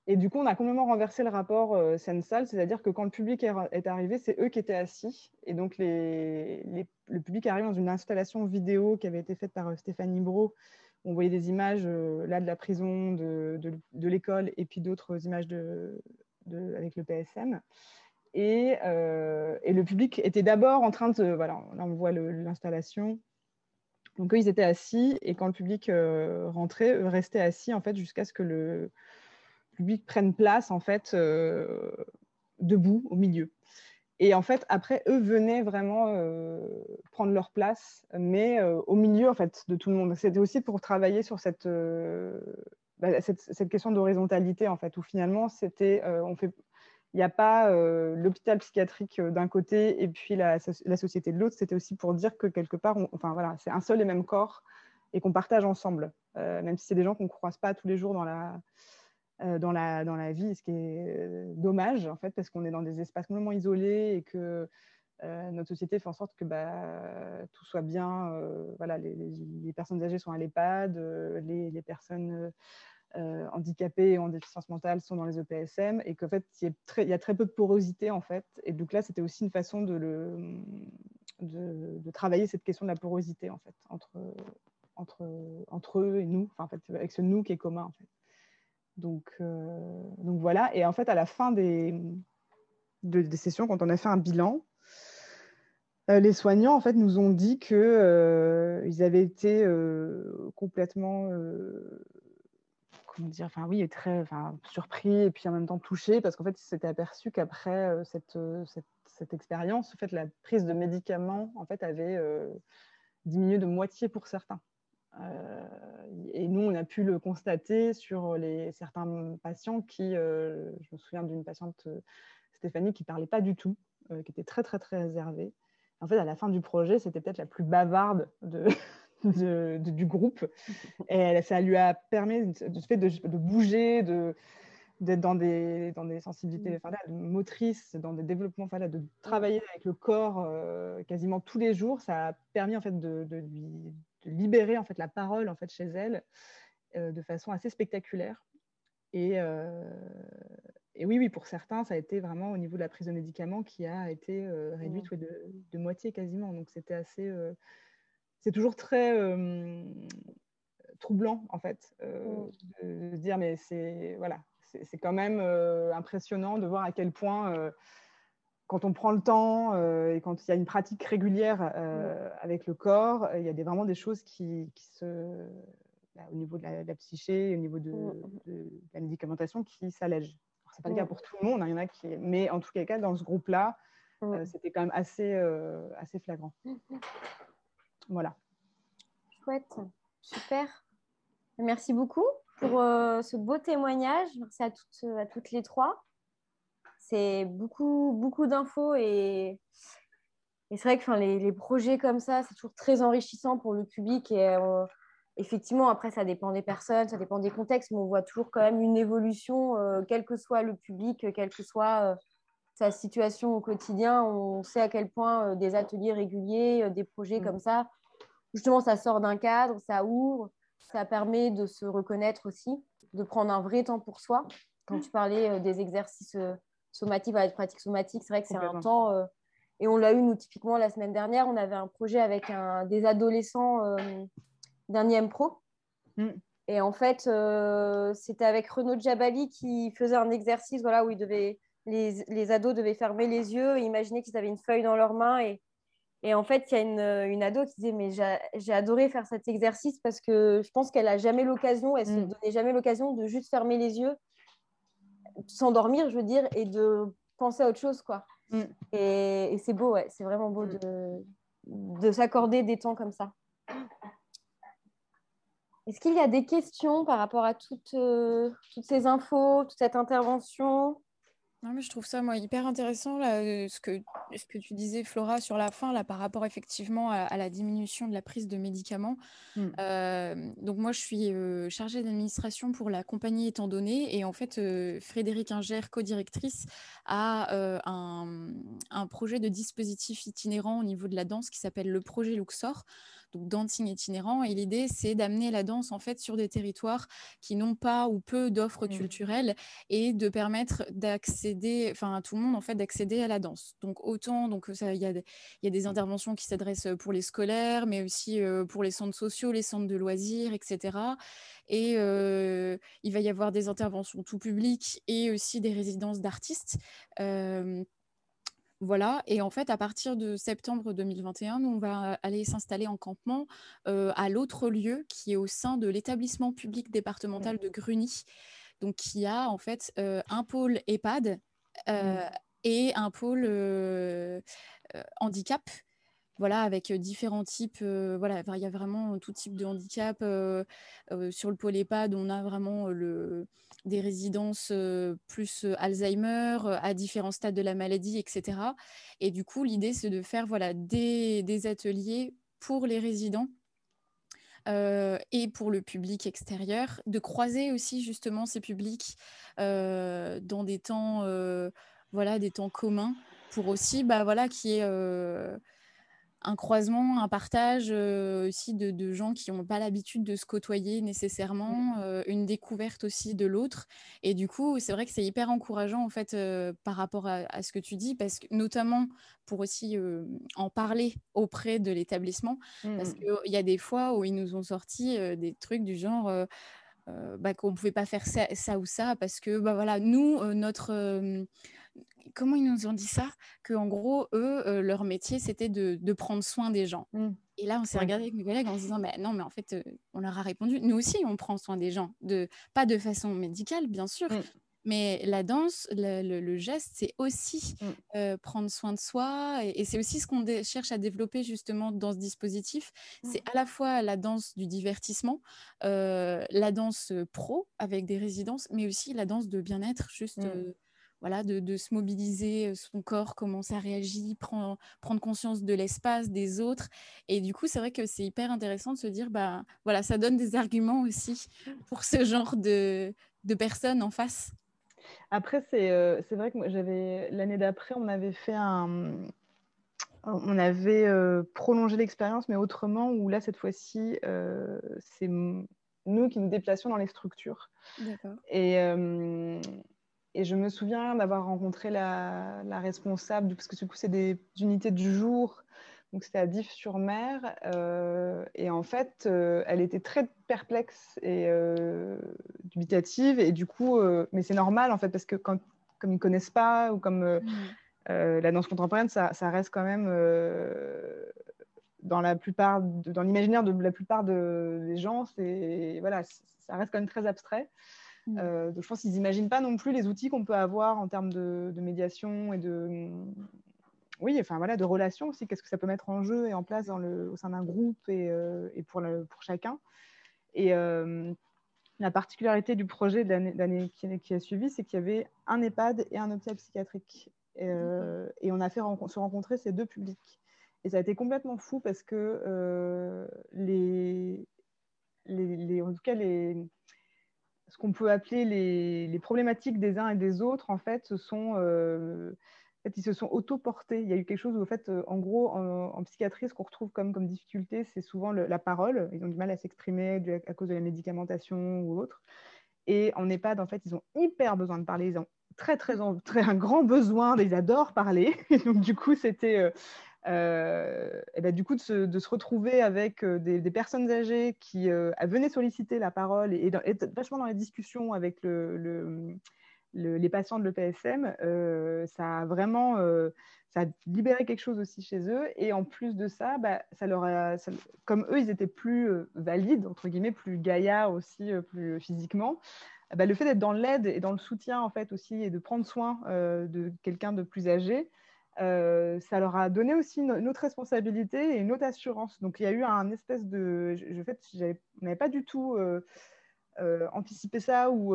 [SPEAKER 4] Et du coup, on a complètement renversé le rapport euh, scène-salle, c'est-à-dire que quand le public est, arrivé, c'est eux qui étaient assis. Et donc, le public arrive dans une installation vidéo qui avait été faite par euh, Stéphanie Bro. On voyait des images euh, là de la prison, de, l'école, et puis d'autres images avec le PSM. Et, le public était d'abord en train de... Voilà, là, on voit l'installation. Donc, eux, ils étaient assis, et quand le public rentrait, eux restaient assis, en fait, jusqu'à ce que le public prennent place en fait euh, debout au milieu. Et en fait, après, eux venaient vraiment euh, prendre leur place, mais euh, au milieu en fait de tout le monde. C'était aussi pour travailler sur cette, bah, cette, cette, question d'horizontalité en fait, où finalement c'était, on fait, il n'y a pas l'hôpital psychiatrique d'un côté et puis la, société de l'autre. C'était aussi pour dire que quelque part, enfin voilà, c'est un seul et même corps et qu'on partage ensemble, même si c'est des gens qu'on ne croise pas tous les jours dans la euh, dans, la, dans la vie, ce qui est euh, dommage, en fait, parce qu'on est dans des espaces complètement isolés et que euh, notre société fait en sorte que bah, tout soit bien. voilà, les, les, personnes âgées sont à l'EHPAD, les, les, personnes handicapées ou en déficience mentale sont dans les EPSM et qu'en fait, il y, a très, peu de porosité, en fait. Et donc là, c'était aussi une façon de, le, de, de, travailler cette question de la porosité, en fait, entre, eux et nous, enfin, en fait, avec ce nous qui est commun, en fait. Donc, euh, voilà. Et en fait, à la fin des, sessions, quand on a fait un bilan, euh, les soignants en fait nous ont dit qu'ils euh, avaient été complètement dire, enfin oui, très enfin, surpris et puis en même temps touchés parce qu'en fait, ils s'étaient aperçus qu'après cette, cette, cette, expérience, en fait, la prise de médicaments en fait avait diminué de moitié pour certains. Et nous, on a pu le constater sur les, certains patients qui, je me souviens d'une patiente, Stéphanie, qui parlait pas du tout, qui était très, très, très réservée. En fait, à la fin du projet, c'était peut-être la plus bavarde de, du groupe. Et ça lui a permis de, fait de, de bouger, de, d'être dans des, dans des sensibilités mmh. motrices, dans des développements, de travailler avec le corps euh, quasiment tous les jours. Ça a permis en fait, de, de lui libérer en fait, la parole en fait, chez elle euh, de façon assez spectaculaire. Et, euh, et, oui, oui, pour certains, ça a été vraiment au niveau de la prise de médicaments qui a été réduite mmh. de, de, moitié quasiment. Donc c'était assez... c'est toujours très troublant en fait mmh. de, de, dire mais c'est voilà c'est quand même euh, impressionnant de voir à quel point, euh, quand on prend le temps euh, et quand il y a une pratique régulière avec le corps, il y a des, vraiment des choses qui, se, bah, au niveau de la, psyché, au niveau de, la médicamentation, qui s'allègent. Ce n'est pas le cas pour tout le monde, hein, il y en a qui... mais en tout cas, dans ce groupe-là, c'était quand même assez, assez flagrant. Voilà.
[SPEAKER 5] Chouette, super. Merci beaucoup pour euh, ce beau témoignage. Merci à toutes, à toutes les trois. C'est beaucoup, beaucoup d'infos et, et c'est vrai que les, les, projets comme ça, c'est toujours très enrichissant pour le public. Et euh, effectivement, après, ça dépend des personnes, ça dépend des contextes, mais on voit toujours quand même une évolution, euh, quel que soit le public, quelle que soit sa situation au quotidien. On sait à quel point des ateliers réguliers, des projets mm. comme ça, justement, ça sort d'un cadre, ça ouvre ça permet de se reconnaître aussi, de prendre un vrai temps pour soi. Quand tu parlais euh, des exercices euh, somatiques, avec pratique somatique, c'est vrai que c'est un temps. Euh, et on l'a eu, nous, typiquement, la semaine dernière, on avait un projet avec un, des adolescents d'un IM Pro. Mm. Et en fait, c'était avec Renaud Djabali qui faisait un exercice voilà, où il devait, les, les ados devaient fermer les yeux et imaginer qu'ils avaient une feuille dans leurs mains et et en fait, il y a une, une, ado qui disait Mais j'ai adoré faire cet exercice parce que je pense qu'elle n'a jamais l'occasion, elle ne se mm. donnait jamais l'occasion de juste fermer les yeux, s'endormir, je veux dire, et de penser à autre chose. quoi. Mm. Et, c'est beau, ouais, c'est vraiment beau de, de s'accorder des temps comme ça. Est-ce qu'il y a des questions par rapport à toutes, euh, toutes ces infos, toute cette intervention?
[SPEAKER 7] Non, mais je trouve ça moi hyper intéressant là, euh, ce que, ce que tu disais Flora sur la fin là, par rapport effectivement à, la diminution de la prise de médicaments. Mmh. Euh, donc moi je suis euh, chargée d'administration pour la compagnie étant donné et en fait Frédéric Inger, co-directrice, a un, un, projet de dispositif itinérant au niveau de la danse qui s'appelle le projet Luxor donc dancing itinérant. Et l'idée, c'est d'amener la danse en fait sur des territoires qui n'ont pas ou peu d'offres mmh. culturelles et de permettre d'accéder, enfin à tout le monde en fait, d'accéder à la danse. Donc autant, donc il y, a, y a des interventions qui s'adressent pour les scolaires, mais aussi pour les centres sociaux, les centres de loisirs, etc. Et il va y avoir des interventions tout public et aussi des résidences d'artistes. Voilà, et en fait, à partir de septembre 2021, nous, on va aller s'installer en campement à l'autre lieu qui est au sein de l'établissement public départemental de Gruny, donc qui a en fait un pôle EHPAD mmh. et un pôle handicap voilà, avec différents types. voilà, il y a vraiment tout type de handicap. sur le pôle EHPAD, on a vraiment le, des résidences plus Alzheimer à différents stades de la maladie, etc. Et du coup, l'idée, c'est de faire voilà, des, des, ateliers pour les résidents. et pour le public extérieur, de croiser aussi justement ces publics dans des temps, voilà, des temps communs, pour aussi, bah voilà, qui est un croisement, un partage euh, aussi de, gens qui n'ont pas l'habitude de se côtoyer nécessairement, mmh. euh, une découverte aussi de l'autre. Et du coup, c'est vrai que c'est hyper encourageant en fait euh, par rapport à, ce que tu dis, parce que notamment pour aussi en parler auprès de l'établissement, parce mmh. qu'il y a des fois où ils nous ont sorti des trucs du genre. Bah, qu'on ne pouvait pas faire ça, ça, ou ça parce que bah, voilà, nous, notre, comment ils nous ont dit ça? En gros, eux, euh, leur métier, c'était de, prendre soin des gens. Mmh. Et là, on s'est regardé avec mes collègues en se disant, bah, non, mais en fait, euh, on leur a répondu, nous aussi, on prend soin des gens, de, pas de façon médicale, bien sûr, mmh. mais la danse, le, geste, c'est aussi mmh. euh, prendre soin de soi. Et, c'est aussi ce qu'on cherche à développer justement dans ce dispositif. C'est à la fois la danse du divertissement, la danse pro avec des résidences, mais aussi la danse de bien-être, juste voilà, de, se mobiliser, son corps, comment ça réagit, prendre, prendre conscience de l'espace, des autres. Et du coup, c'est vrai que c'est hyper intéressant de se dire, bah, voilà, ça donne des arguments aussi pour ce genre de, de personnes en face.
[SPEAKER 4] Après, c'est vrai que j'avais l'année d'après, on avait fait un, on avait prolongé l'expérience, mais autrement, où là, cette fois-ci, c'est nous qui nous déplacions dans les structures. Et, et je me souviens d'avoir rencontré la, responsable, parce que du coup, c'est des unités du jour, donc c'était à Dives-sur-Mer. et en fait, elle était très perplexe et dubitative. Et du coup, mais c'est normal, en fait, parce que quand, comme ils ne connaissent pas, ou comme. Euh, la danse contemporaine, ça, reste quand même euh, dans la plupart, dans l'imaginaire de la plupart des gens, c'est voilà, ça reste quand même très abstrait. Mm. Euh, donc je pense qu'ils n'imaginent pas non plus les outils qu'on peut avoir en termes de, médiation et de oui, enfin voilà, de relations aussi. Qu'est-ce que ça peut mettre en jeu et en place dans le, au sein d'un groupe et, pour, pour, chacun. Et la particularité du projet d'année qui, qui, a suivi, c'est qu'il y avait un EHPAD et un hôpital psychiatrique. Euh, et on a fait se rencontrer ces deux publics. Et ça a été complètement fou parce que euh, les, les, en tout cas, les, ce qu'on peut appeler les, problématiques des uns et des autres, en fait, sont, euh, en fait, ils se sont auto-portés. Il y a eu quelque chose où, en fait, en gros, en, psychiatrie, ce qu'on retrouve comme, difficulté, c'est souvent la parole. Ils ont du mal à s'exprimer à cause de la médicamentation ou autre. Et en EHPAD, en fait, ils ont hyper besoin de parler. Ils ont très, très, très un grand besoin, ils adorent parler. donc, du coup, c'était. Euh, euh, et ben, du coup, de se, retrouver avec euh, des, personnes âgées qui venaient solliciter la parole et, être vachement dans les discussions avec le, les patients de l'EPSM, ça a vraiment ça a libéré quelque chose aussi chez eux. Et en plus de ça, bah, comme eux, ils étaient plus valides, entre guillemets, plus gaillards aussi, plus physiquement, bah, le fait d'être dans l'aide et dans le soutien en fait aussi et de prendre soin euh, de quelqu'un de plus âgé, euh, ça leur a donné aussi une, autre responsabilité et une autre assurance. Donc il y a eu un espèce de, je, en fait, on n'avait pas du tout euh, anticipé ça ou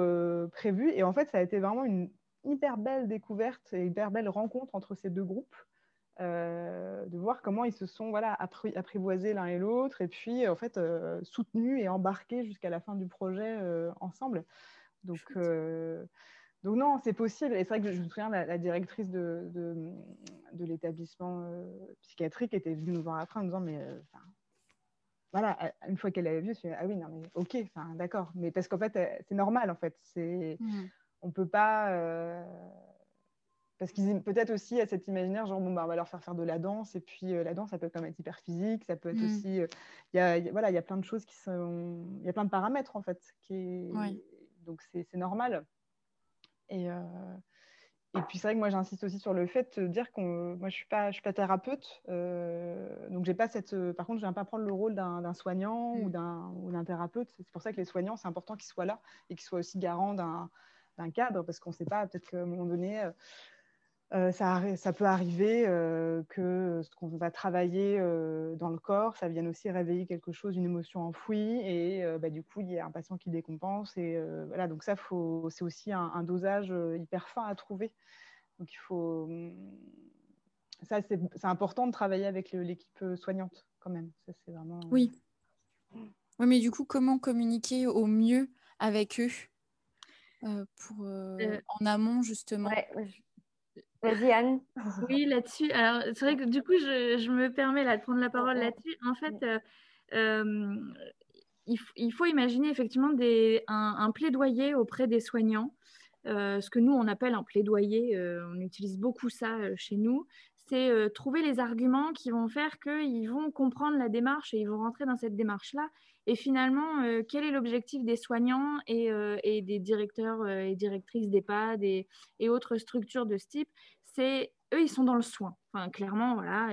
[SPEAKER 4] prévu, et en fait ça a été vraiment une hyper belle découverte et une hyper belle rencontre entre ces deux groupes. de voir comment ils se sont voilà, apprivoisés l'un et l'autre et puis en fait soutenus et embarqués jusqu'à la fin du projet ensemble. Donc, euh, donc non, c'est possible. Et c'est vrai que je me souviens, la, la directrice de, de, l'établissement euh, psychiatrique était venue nous voir après en nous disant, mais euh, voilà, une fois qu'elle avait vu, je me ah oui, non, mais ok, d'accord. Mais parce qu'en fait, c'est normal, en fait. C'est, mmh. On peut pas... parce qu'ils peut-être aussi à cet imaginaire, genre, bon, bah, on va leur faire faire de la danse, et puis la danse, ça peut quand même être hyper physique, ça peut être mmh. aussi... Il y a, voilà, il y a plein de choses qui sont... Il y a plein de paramètres, en fait, qui... Oui donc c'est normal. Et, euh, et puis c'est vrai que moi j'insiste aussi sur le fait de dire que moi je suis pas je suis pas thérapeute, euh, donc j'ai pas cette. Par contre je viens pas prendre le rôle d'un soignant ou mm. d'un thérapeute. C'est pour ça que les soignants c'est important qu'ils soient là et qu'ils soient aussi garants d'un cadre parce qu'on ne sait pas peut-être qu'à un moment donné euh, ça, ça, peut arriver euh, que ce qu'on va travailler euh, dans le corps, ça vienne aussi réveiller quelque chose, une émotion enfouie, et bah, du coup, il y a un patient qui décompense. Et voilà, donc ça, c'est aussi un, dosage hyper fin à trouver. Donc il faut. Hum, ça, c'est important de travailler avec l'équipe soignante quand même. Ça,
[SPEAKER 7] vraiment... Oui. Oui, mais du coup, comment communiquer au mieux avec eux pour, en amont, justement?
[SPEAKER 5] Vas-y, Anne.
[SPEAKER 3] Oui, là-dessus. Alors, c'est vrai que du coup, je, me permets là, de prendre la parole là-dessus. En fait, euh, euh, il, faut imaginer effectivement des, un, plaidoyer auprès des soignants. Euh, ce que nous, on appelle un plaidoyer, on utilise beaucoup ça chez nous, c'est trouver les arguments qui vont faire qu'ils vont comprendre la démarche et ils vont rentrer dans cette démarche-là. Et finalement, quel est l'objectif des soignants et, des directeurs et directrices d'EHPAD et, et, autres structures de ce type? Eux, ils sont dans le soin. Enfin, clairement, voilà,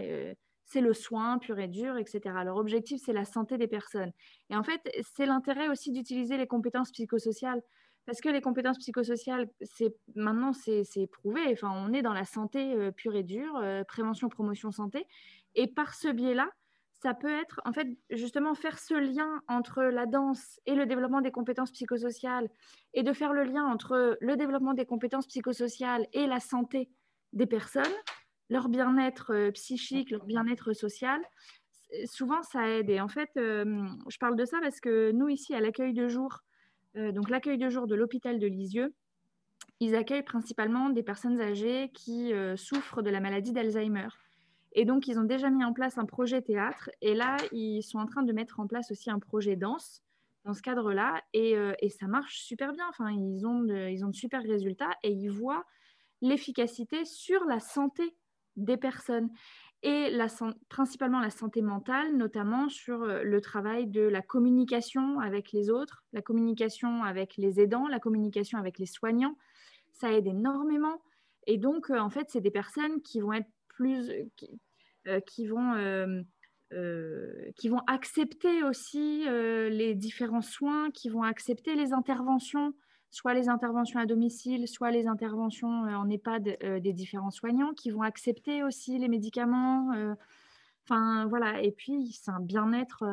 [SPEAKER 3] c'est le soin pur et dur, etc. Leur objectif, c'est la santé des personnes. Et en fait, c'est l'intérêt aussi d'utiliser les compétences psychosociales parce que les compétences psychosociales, c'est maintenant c'est prouvé. Enfin, on est dans la santé euh, pure et dure, euh, prévention, promotion, santé, et par ce biais-là, ça peut être, en fait, justement, faire ce lien entre la danse et le développement des compétences psychosociales et de faire le lien entre le développement des compétences psychosociales et la santé des personnes, leur bien-être euh, psychique, leur bien-être social. Souvent, ça aide. Et en fait, euh, je parle de ça parce que nous, ici, à l'accueil de jour, euh, donc l'accueil de jour de l'hôpital de Lisieux, ils accueillent principalement des personnes âgées qui souffrent de la maladie d'Alzheimer. Et donc, ils ont déjà mis en place un projet théâtre. Et là, ils sont en train de mettre en place aussi un projet danse dans ce cadre-là. Et, euh, ça marche super bien. Enfin, ils ont, de, ils ont de super résultats et ils voient l'efficacité sur la santé des personnes et la, principalement la santé mentale, notamment sur euh, le travail de la communication avec les autres, la communication avec les aidants, la communication avec les soignants. Ça aide énormément. Et donc, euh, en fait, c'est des personnes qui vont être plus, qui, vont, euh, euh, qui vont accepter aussi les différents soins, qui vont accepter les interventions, soit les interventions à domicile, soit les interventions en EHPAD des différents soignants, qui vont accepter aussi les médicaments. Enfin, voilà. Et puis, c'est un bien-être,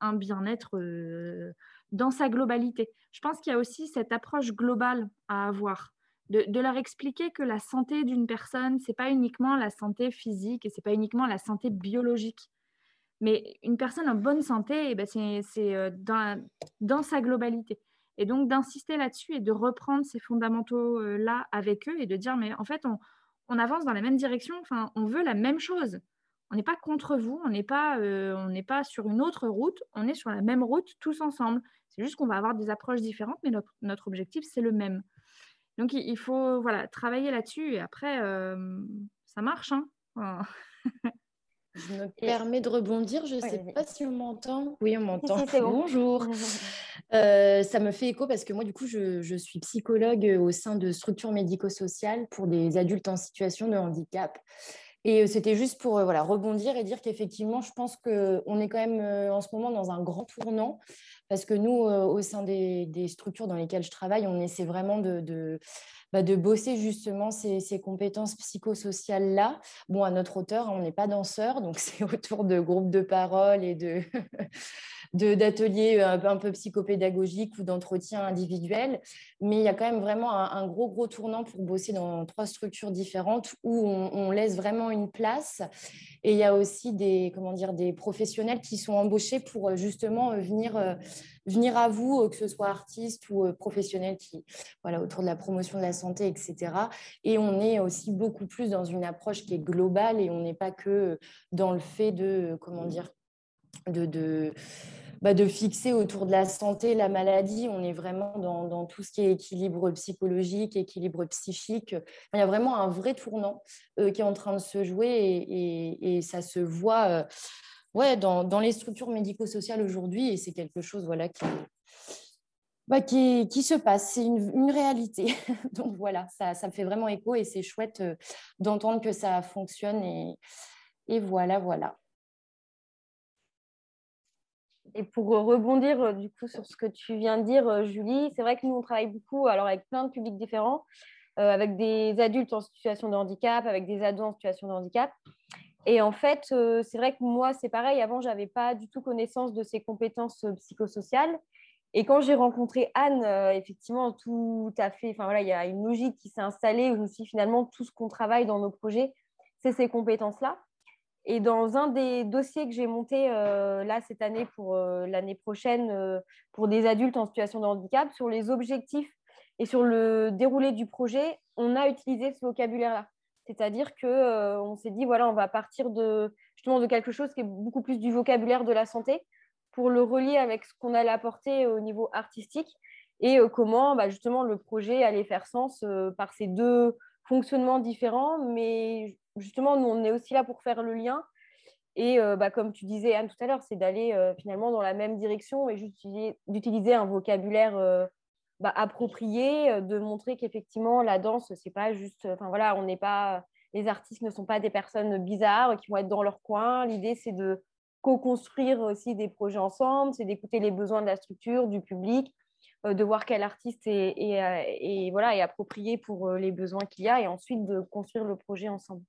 [SPEAKER 3] un bien-être dans sa globalité. Je pense qu'il y a aussi cette approche globale à avoir de, leur expliquer que la santé d'une personne, c'est pas uniquement la santé physique et c'est pas uniquement la santé biologique. Mais une personne en bonne santé, eh ben c'est euh, dans, dans, sa globalité. Et donc d'insister là-dessus et de reprendre ces fondamentaux-là avec eux et de dire, mais en fait, on, on, avance dans la même direction, enfin, on veut la même chose. On n'est pas contre vous, on n'est pas, euh, pas sur une autre route, on est sur la même route tous ensemble. C'est juste qu'on va avoir des approches différentes, mais notre, notre objectif, c'est le même. Donc, il faut voilà, travailler là-dessus et après, euh, ça marche. Hein
[SPEAKER 8] je me permets de rebondir, je ne sais pas si on m'entend. Oui, on m'entend. Bonjour. Euh, ça me fait écho parce que moi, du coup, je, suis psychologue au sein de structures médico-sociales pour des adultes en situation de handicap. Et euh, c'était juste pour voilà, rebondir et dire qu'effectivement, je pense qu'on est quand même en ce moment dans un grand tournant parce que nous, euh, au sein des, structures dans lesquelles je travaille, on essaie vraiment de, de, bah, bosser justement ces, compétences psychosociales-là. Bon, à notre hauteur, on n'est pas danseur, donc c'est autour de groupes de parole et de d'ateliers euh, un, peu psychopédagogiques ou d'entretien individuel. Mais il y a quand même vraiment un, gros, gros tournant pour bosser dans trois structures différentes où on, laisse vraiment une place. Et il y a aussi des, comment dire, des professionnels qui sont embauchés pour euh, justement venir venir à vous, euh, que ce soit artiste ou euh, professionnel qui, voilà, autour de la promotion de la santé, etc. Et on est aussi beaucoup plus dans une approche qui est globale et on n'est pas que dans le fait de, comment dire, de, de bah de fixer autour de la santé, la maladie. On est vraiment dans, tout ce qui est équilibre psychologique, équilibre psychique. Il y a vraiment un vrai tournant euh, qui est en train de se jouer et, ça se voit ouais, dans, les structures médico-sociales aujourd'hui, et c'est quelque chose voilà, qui, bah, qui, se passe, c'est une, réalité. Donc voilà, ça, me fait vraiment écho et c'est chouette euh, d'entendre que ça fonctionne. Et voilà, voilà.
[SPEAKER 5] Et pour rebondir euh, du coup sur ce que tu viens de dire, euh, Julie, c'est vrai que nous, on travaille beaucoup alors, avec plein de publics différents, avec des adultes en situation de handicap, avec des ados en situation de handicap. Et en fait, euh, c'est vrai que moi, c'est pareil. Avant, je n'avais pas du tout connaissance de ces compétences euh, psychosociales. Et quand j'ai rencontré Anne, euh, effectivement, tout à fait. Enfin voilà, il y a une logique qui s'est installée où finalement tout ce qu'on travaille dans nos projets, c'est ces compétences-là. Et dans un des dossiers que j'ai monté là cette année pour l'année prochaine pour des adultes en situation de handicap, sur les objectifs et sur le déroulé du projet, on a utilisé ce vocabulaire-là. C'est-à-dire qu'on euh, s'est dit, voilà, on va partir de, justement de quelque chose qui est beaucoup plus du vocabulaire de la santé pour le relier avec ce qu'on allait apporter au niveau artistique et euh, comment bah, justement le projet allait faire sens euh, par ces deux fonctionnements différents. Mais justement, nous, on est aussi là pour faire le lien. Et bah, comme tu disais, Anne, tout à l'heure, c'est d'aller finalement dans la même direction et d'utiliser un vocabulaire bah, approprié, euh, de montrer qu'effectivement la danse, c'est pas juste, enfin voilà, on n'est pas, les artistes ne sont pas des personnes bizarres qui vont être dans leur coin. L'idée, c'est de co-construire aussi des projets ensemble, c'est d'écouter les besoins de la structure, du public, euh, de voir quel artiste est, approprié pour euh, les besoins qu'il y a et ensuite de construire le projet ensemble.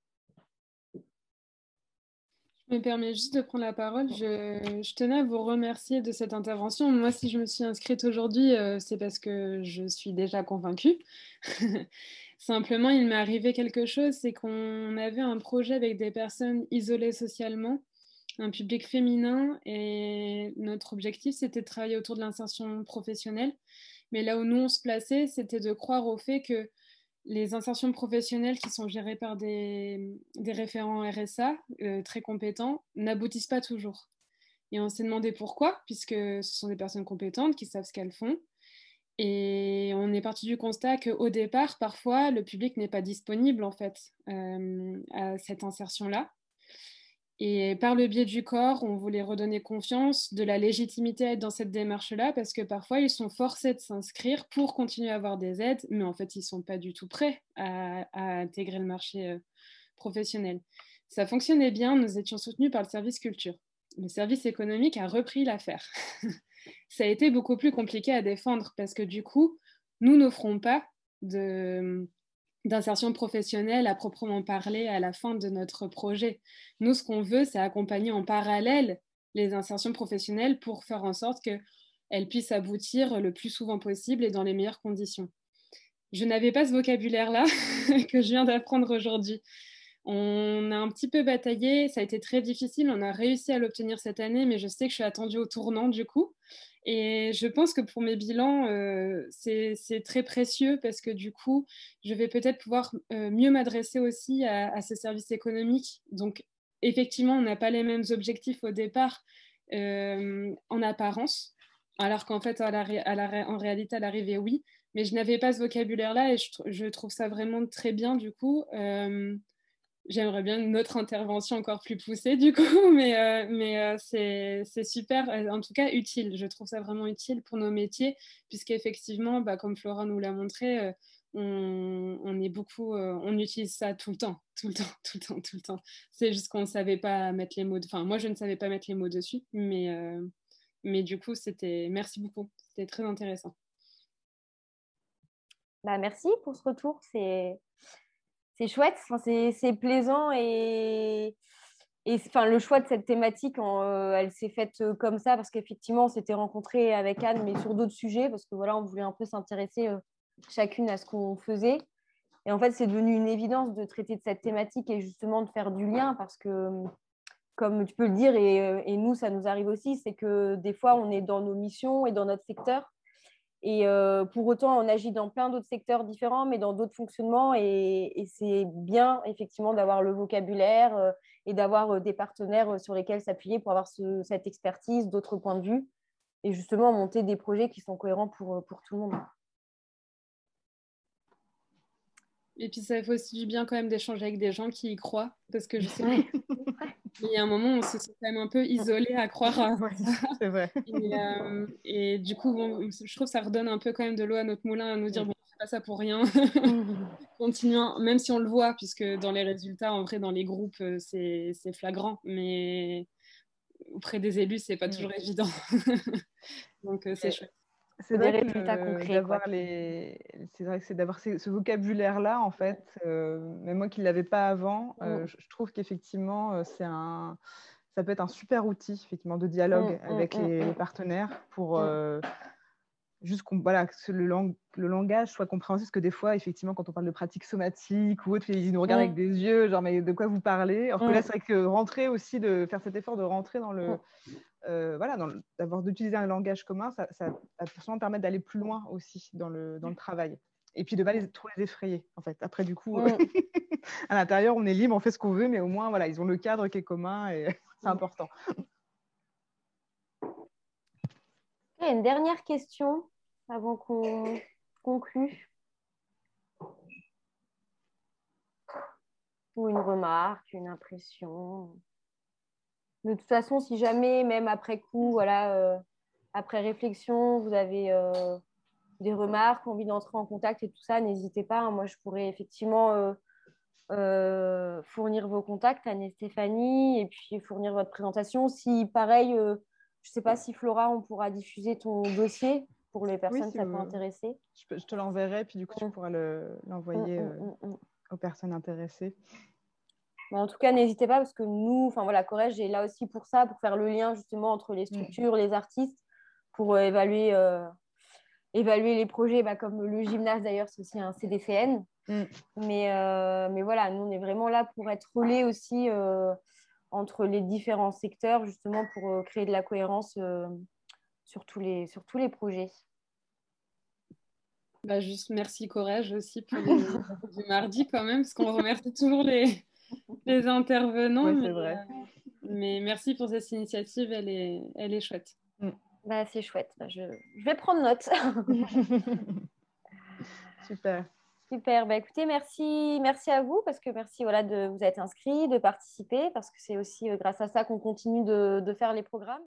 [SPEAKER 9] Je me permets juste de prendre la parole. Je, tenais à vous remercier de cette intervention. Moi, si je me suis inscrite aujourd'hui, euh, c'est parce que je suis déjà convaincue. Simplement, il m'est arrivé quelque chose, c'est qu'on avait un projet avec des personnes isolées socialement, un public féminin, et notre objectif, c'était de travailler autour de l'insertion professionnelle. Mais là où nous, on se plaçait, c'était de croire au fait que les insertions professionnelles qui sont gérées par des, référents RSA euh, très compétents n'aboutissent pas toujours. Et on s'est demandé pourquoi, puisque ce sont des personnes compétentes qui savent ce qu'elles font. Et on est parti du constat qu'au départ, parfois, le public n'est pas disponible en fait euh, à cette insertion-là. Et par le biais du corps, on voulait redonner confiance, de la légitimité dans cette démarche-là, parce que parfois, ils sont forcés de s'inscrire pour continuer à avoir des aides, mais en fait, ils ne sont pas du tout prêts à, intégrer le marché euh, professionnel. Ça fonctionnait bien, nous étions soutenus par le service culture. Le service économique a repris l'affaire. Ça a été beaucoup plus compliqué à défendre, parce que du coup, nous n'offrons pas de d'insertion professionnelle à proprement parler à la fin de notre projet. Nous, ce qu'on veut, c'est accompagner en parallèle les insertions professionnelles pour faire en sorte qu'elles puissent aboutir le plus souvent possible et dans les meilleures conditions. Je n'avais pas ce vocabulaire-là que je viens d'apprendre aujourd'hui. On a un petit peu bataillé, ça a été très difficile, on a réussi à l'obtenir cette année, mais je sais que je suis attendue au tournant du coup. Et je pense que pour mes bilans, euh, c'est très précieux parce que du coup, je vais peut-être pouvoir euh, mieux m'adresser aussi à, ces services économiques. Donc, effectivement, on n'a pas les mêmes objectifs au départ euh, en apparence, alors qu'en fait, à en réalité, à l'arrivée, oui. Mais je n'avais pas ce vocabulaire-là et je, trouve ça vraiment très bien du coup j'aimerais bien une autre intervention encore plus poussée du coup, mais, euh, mais euh, c'est super, euh, en tout cas utile. Je trouve ça vraiment utile pour nos métiers, puisqu'effectivement, bah, comme Flora nous l'a montré, on, on, est beaucoup, on utilise ça tout le temps, tout le temps, tout le temps, tout le temps. C'est juste qu'on ne savait pas mettre les mots, enfin moi je ne savais pas mettre les mots dessus, mais, mais du coup c'était, merci beaucoup, c'était très intéressant.
[SPEAKER 5] Bah, merci pour ce retour, c'est c'est chouette, c'est plaisant et, et enfin, le choix de cette thématique, euh, elle s'est faite euh, comme ça parce qu'effectivement, on s'était rencontrés avec Anne, mais sur d'autres sujets, parce que voilà, on voulait un peu s'intéresser euh, chacune à ce qu'on faisait. Et en fait, c'est devenu une évidence de traiter de cette thématique et justement de faire du lien parce que, comme tu peux le dire, et, et nous, ça nous arrive aussi, c'est que des fois, on est dans nos missions et dans notre secteur et euh, pour autant, on agit dans plein d'autres secteurs différents, mais dans d'autres fonctionnements. Et, c'est bien, effectivement, d'avoir le vocabulaire euh, et d'avoir euh, des partenaires sur lesquels s'appuyer pour avoir cette expertise, d'autres points de vue, et justement monter des projets qui sont cohérents pour, pour tout le monde.
[SPEAKER 9] Et puis ça fait aussi du bien quand même d'échanger avec des gens qui y croient, parce que je sais il y a un moment où on se sent quand même un peu isolé à croire à
[SPEAKER 4] C'est vrai.
[SPEAKER 9] Euh, et, du coup, je trouve que ça redonne un peu quand même de l'eau à notre moulin, à nous dire, bon, on fait pas ça pour rien. Continuons, même si on le voit, puisque dans les résultats, en vrai, dans les groupes, euh, c'est flagrant, mais auprès des élus, c'est pas toujours évident. Donc, euh, c'est chouette.
[SPEAKER 4] C'est les... c'est vrai que c'est d'avoir ce vocabulaire-là, en fait. Euh, même moi qui ne l'avais pas avant, euh, mm. je, trouve qu'effectivement, euh, c'est un... ça peut être un super outil effectivement, de dialogue mm, mm, avec les, partenaires pour juste voilà, que le, le, langage soit compréhensible. Parce que des fois, effectivement, quand on parle de pratiques somatiques ou autre, ils nous regardent avec des yeux, genre, mais de quoi vous parlez? Alors que là, c'est vrai que rentrer aussi, de faire cet effort de rentrer dans le euh, voilà, d'avoir d'utiliser un langage commun, ça, ça va souvent permettre d'aller plus loin aussi dans le, dans le travail. Et puis de ne pas les, trop les effrayer, en fait. Après, du coup, à l'intérieur, on est libre, on fait ce qu'on veut, mais au moins, voilà, ils ont le cadre qui est commun et c'est important.
[SPEAKER 5] une dernière question avant qu'on conclue. Ou une remarque, une impression de toute façon, si jamais, même après coup, voilà, euh, après réflexion, vous avez euh, des remarques, envie d'entrer en contact et tout ça, n'hésitez pas. Moi, je pourrais effectivement euh, fournir vos contacts à Stéphanie et puis fournir votre présentation. Si, pareil, je ne sais pas si Flora, on pourra diffuser ton dossier pour les personnes ça peut intéresser.
[SPEAKER 4] Je, te l'enverrai, puis du coup, tu mm. pourras l'envoyer mm, mm, aux personnes intéressées.
[SPEAKER 5] en tout cas, n'hésitez pas parce que nous, enfin voilà, Corège est là aussi pour ça, pour faire le lien justement entre les structures, les artistes, pour évaluer, évaluer les projets, bah, comme le gymnase d'ailleurs, c'est aussi un CDCN. Mais, mais voilà, nous, on est vraiment là pour être relais aussi entre les différents secteurs, justement pour créer de la cohérence sur, tous les, sur tous les projets.
[SPEAKER 9] Bah juste merci Courage aussi pour le du mardi quand même, parce qu'on remercie toujours les, les intervenants. mais, vrai. Euh, mais, merci pour cette initiative, elle est, elle est chouette.
[SPEAKER 5] Mm. Bah, c'est chouette, bah, je, je, vais prendre note.
[SPEAKER 4] Super.
[SPEAKER 5] Super, bah, écoutez, merci, merci à vous parce que merci voilà, de vous être inscrit, de participer parce que c'est aussi euh, grâce à ça qu'on continue de, de faire les programmes.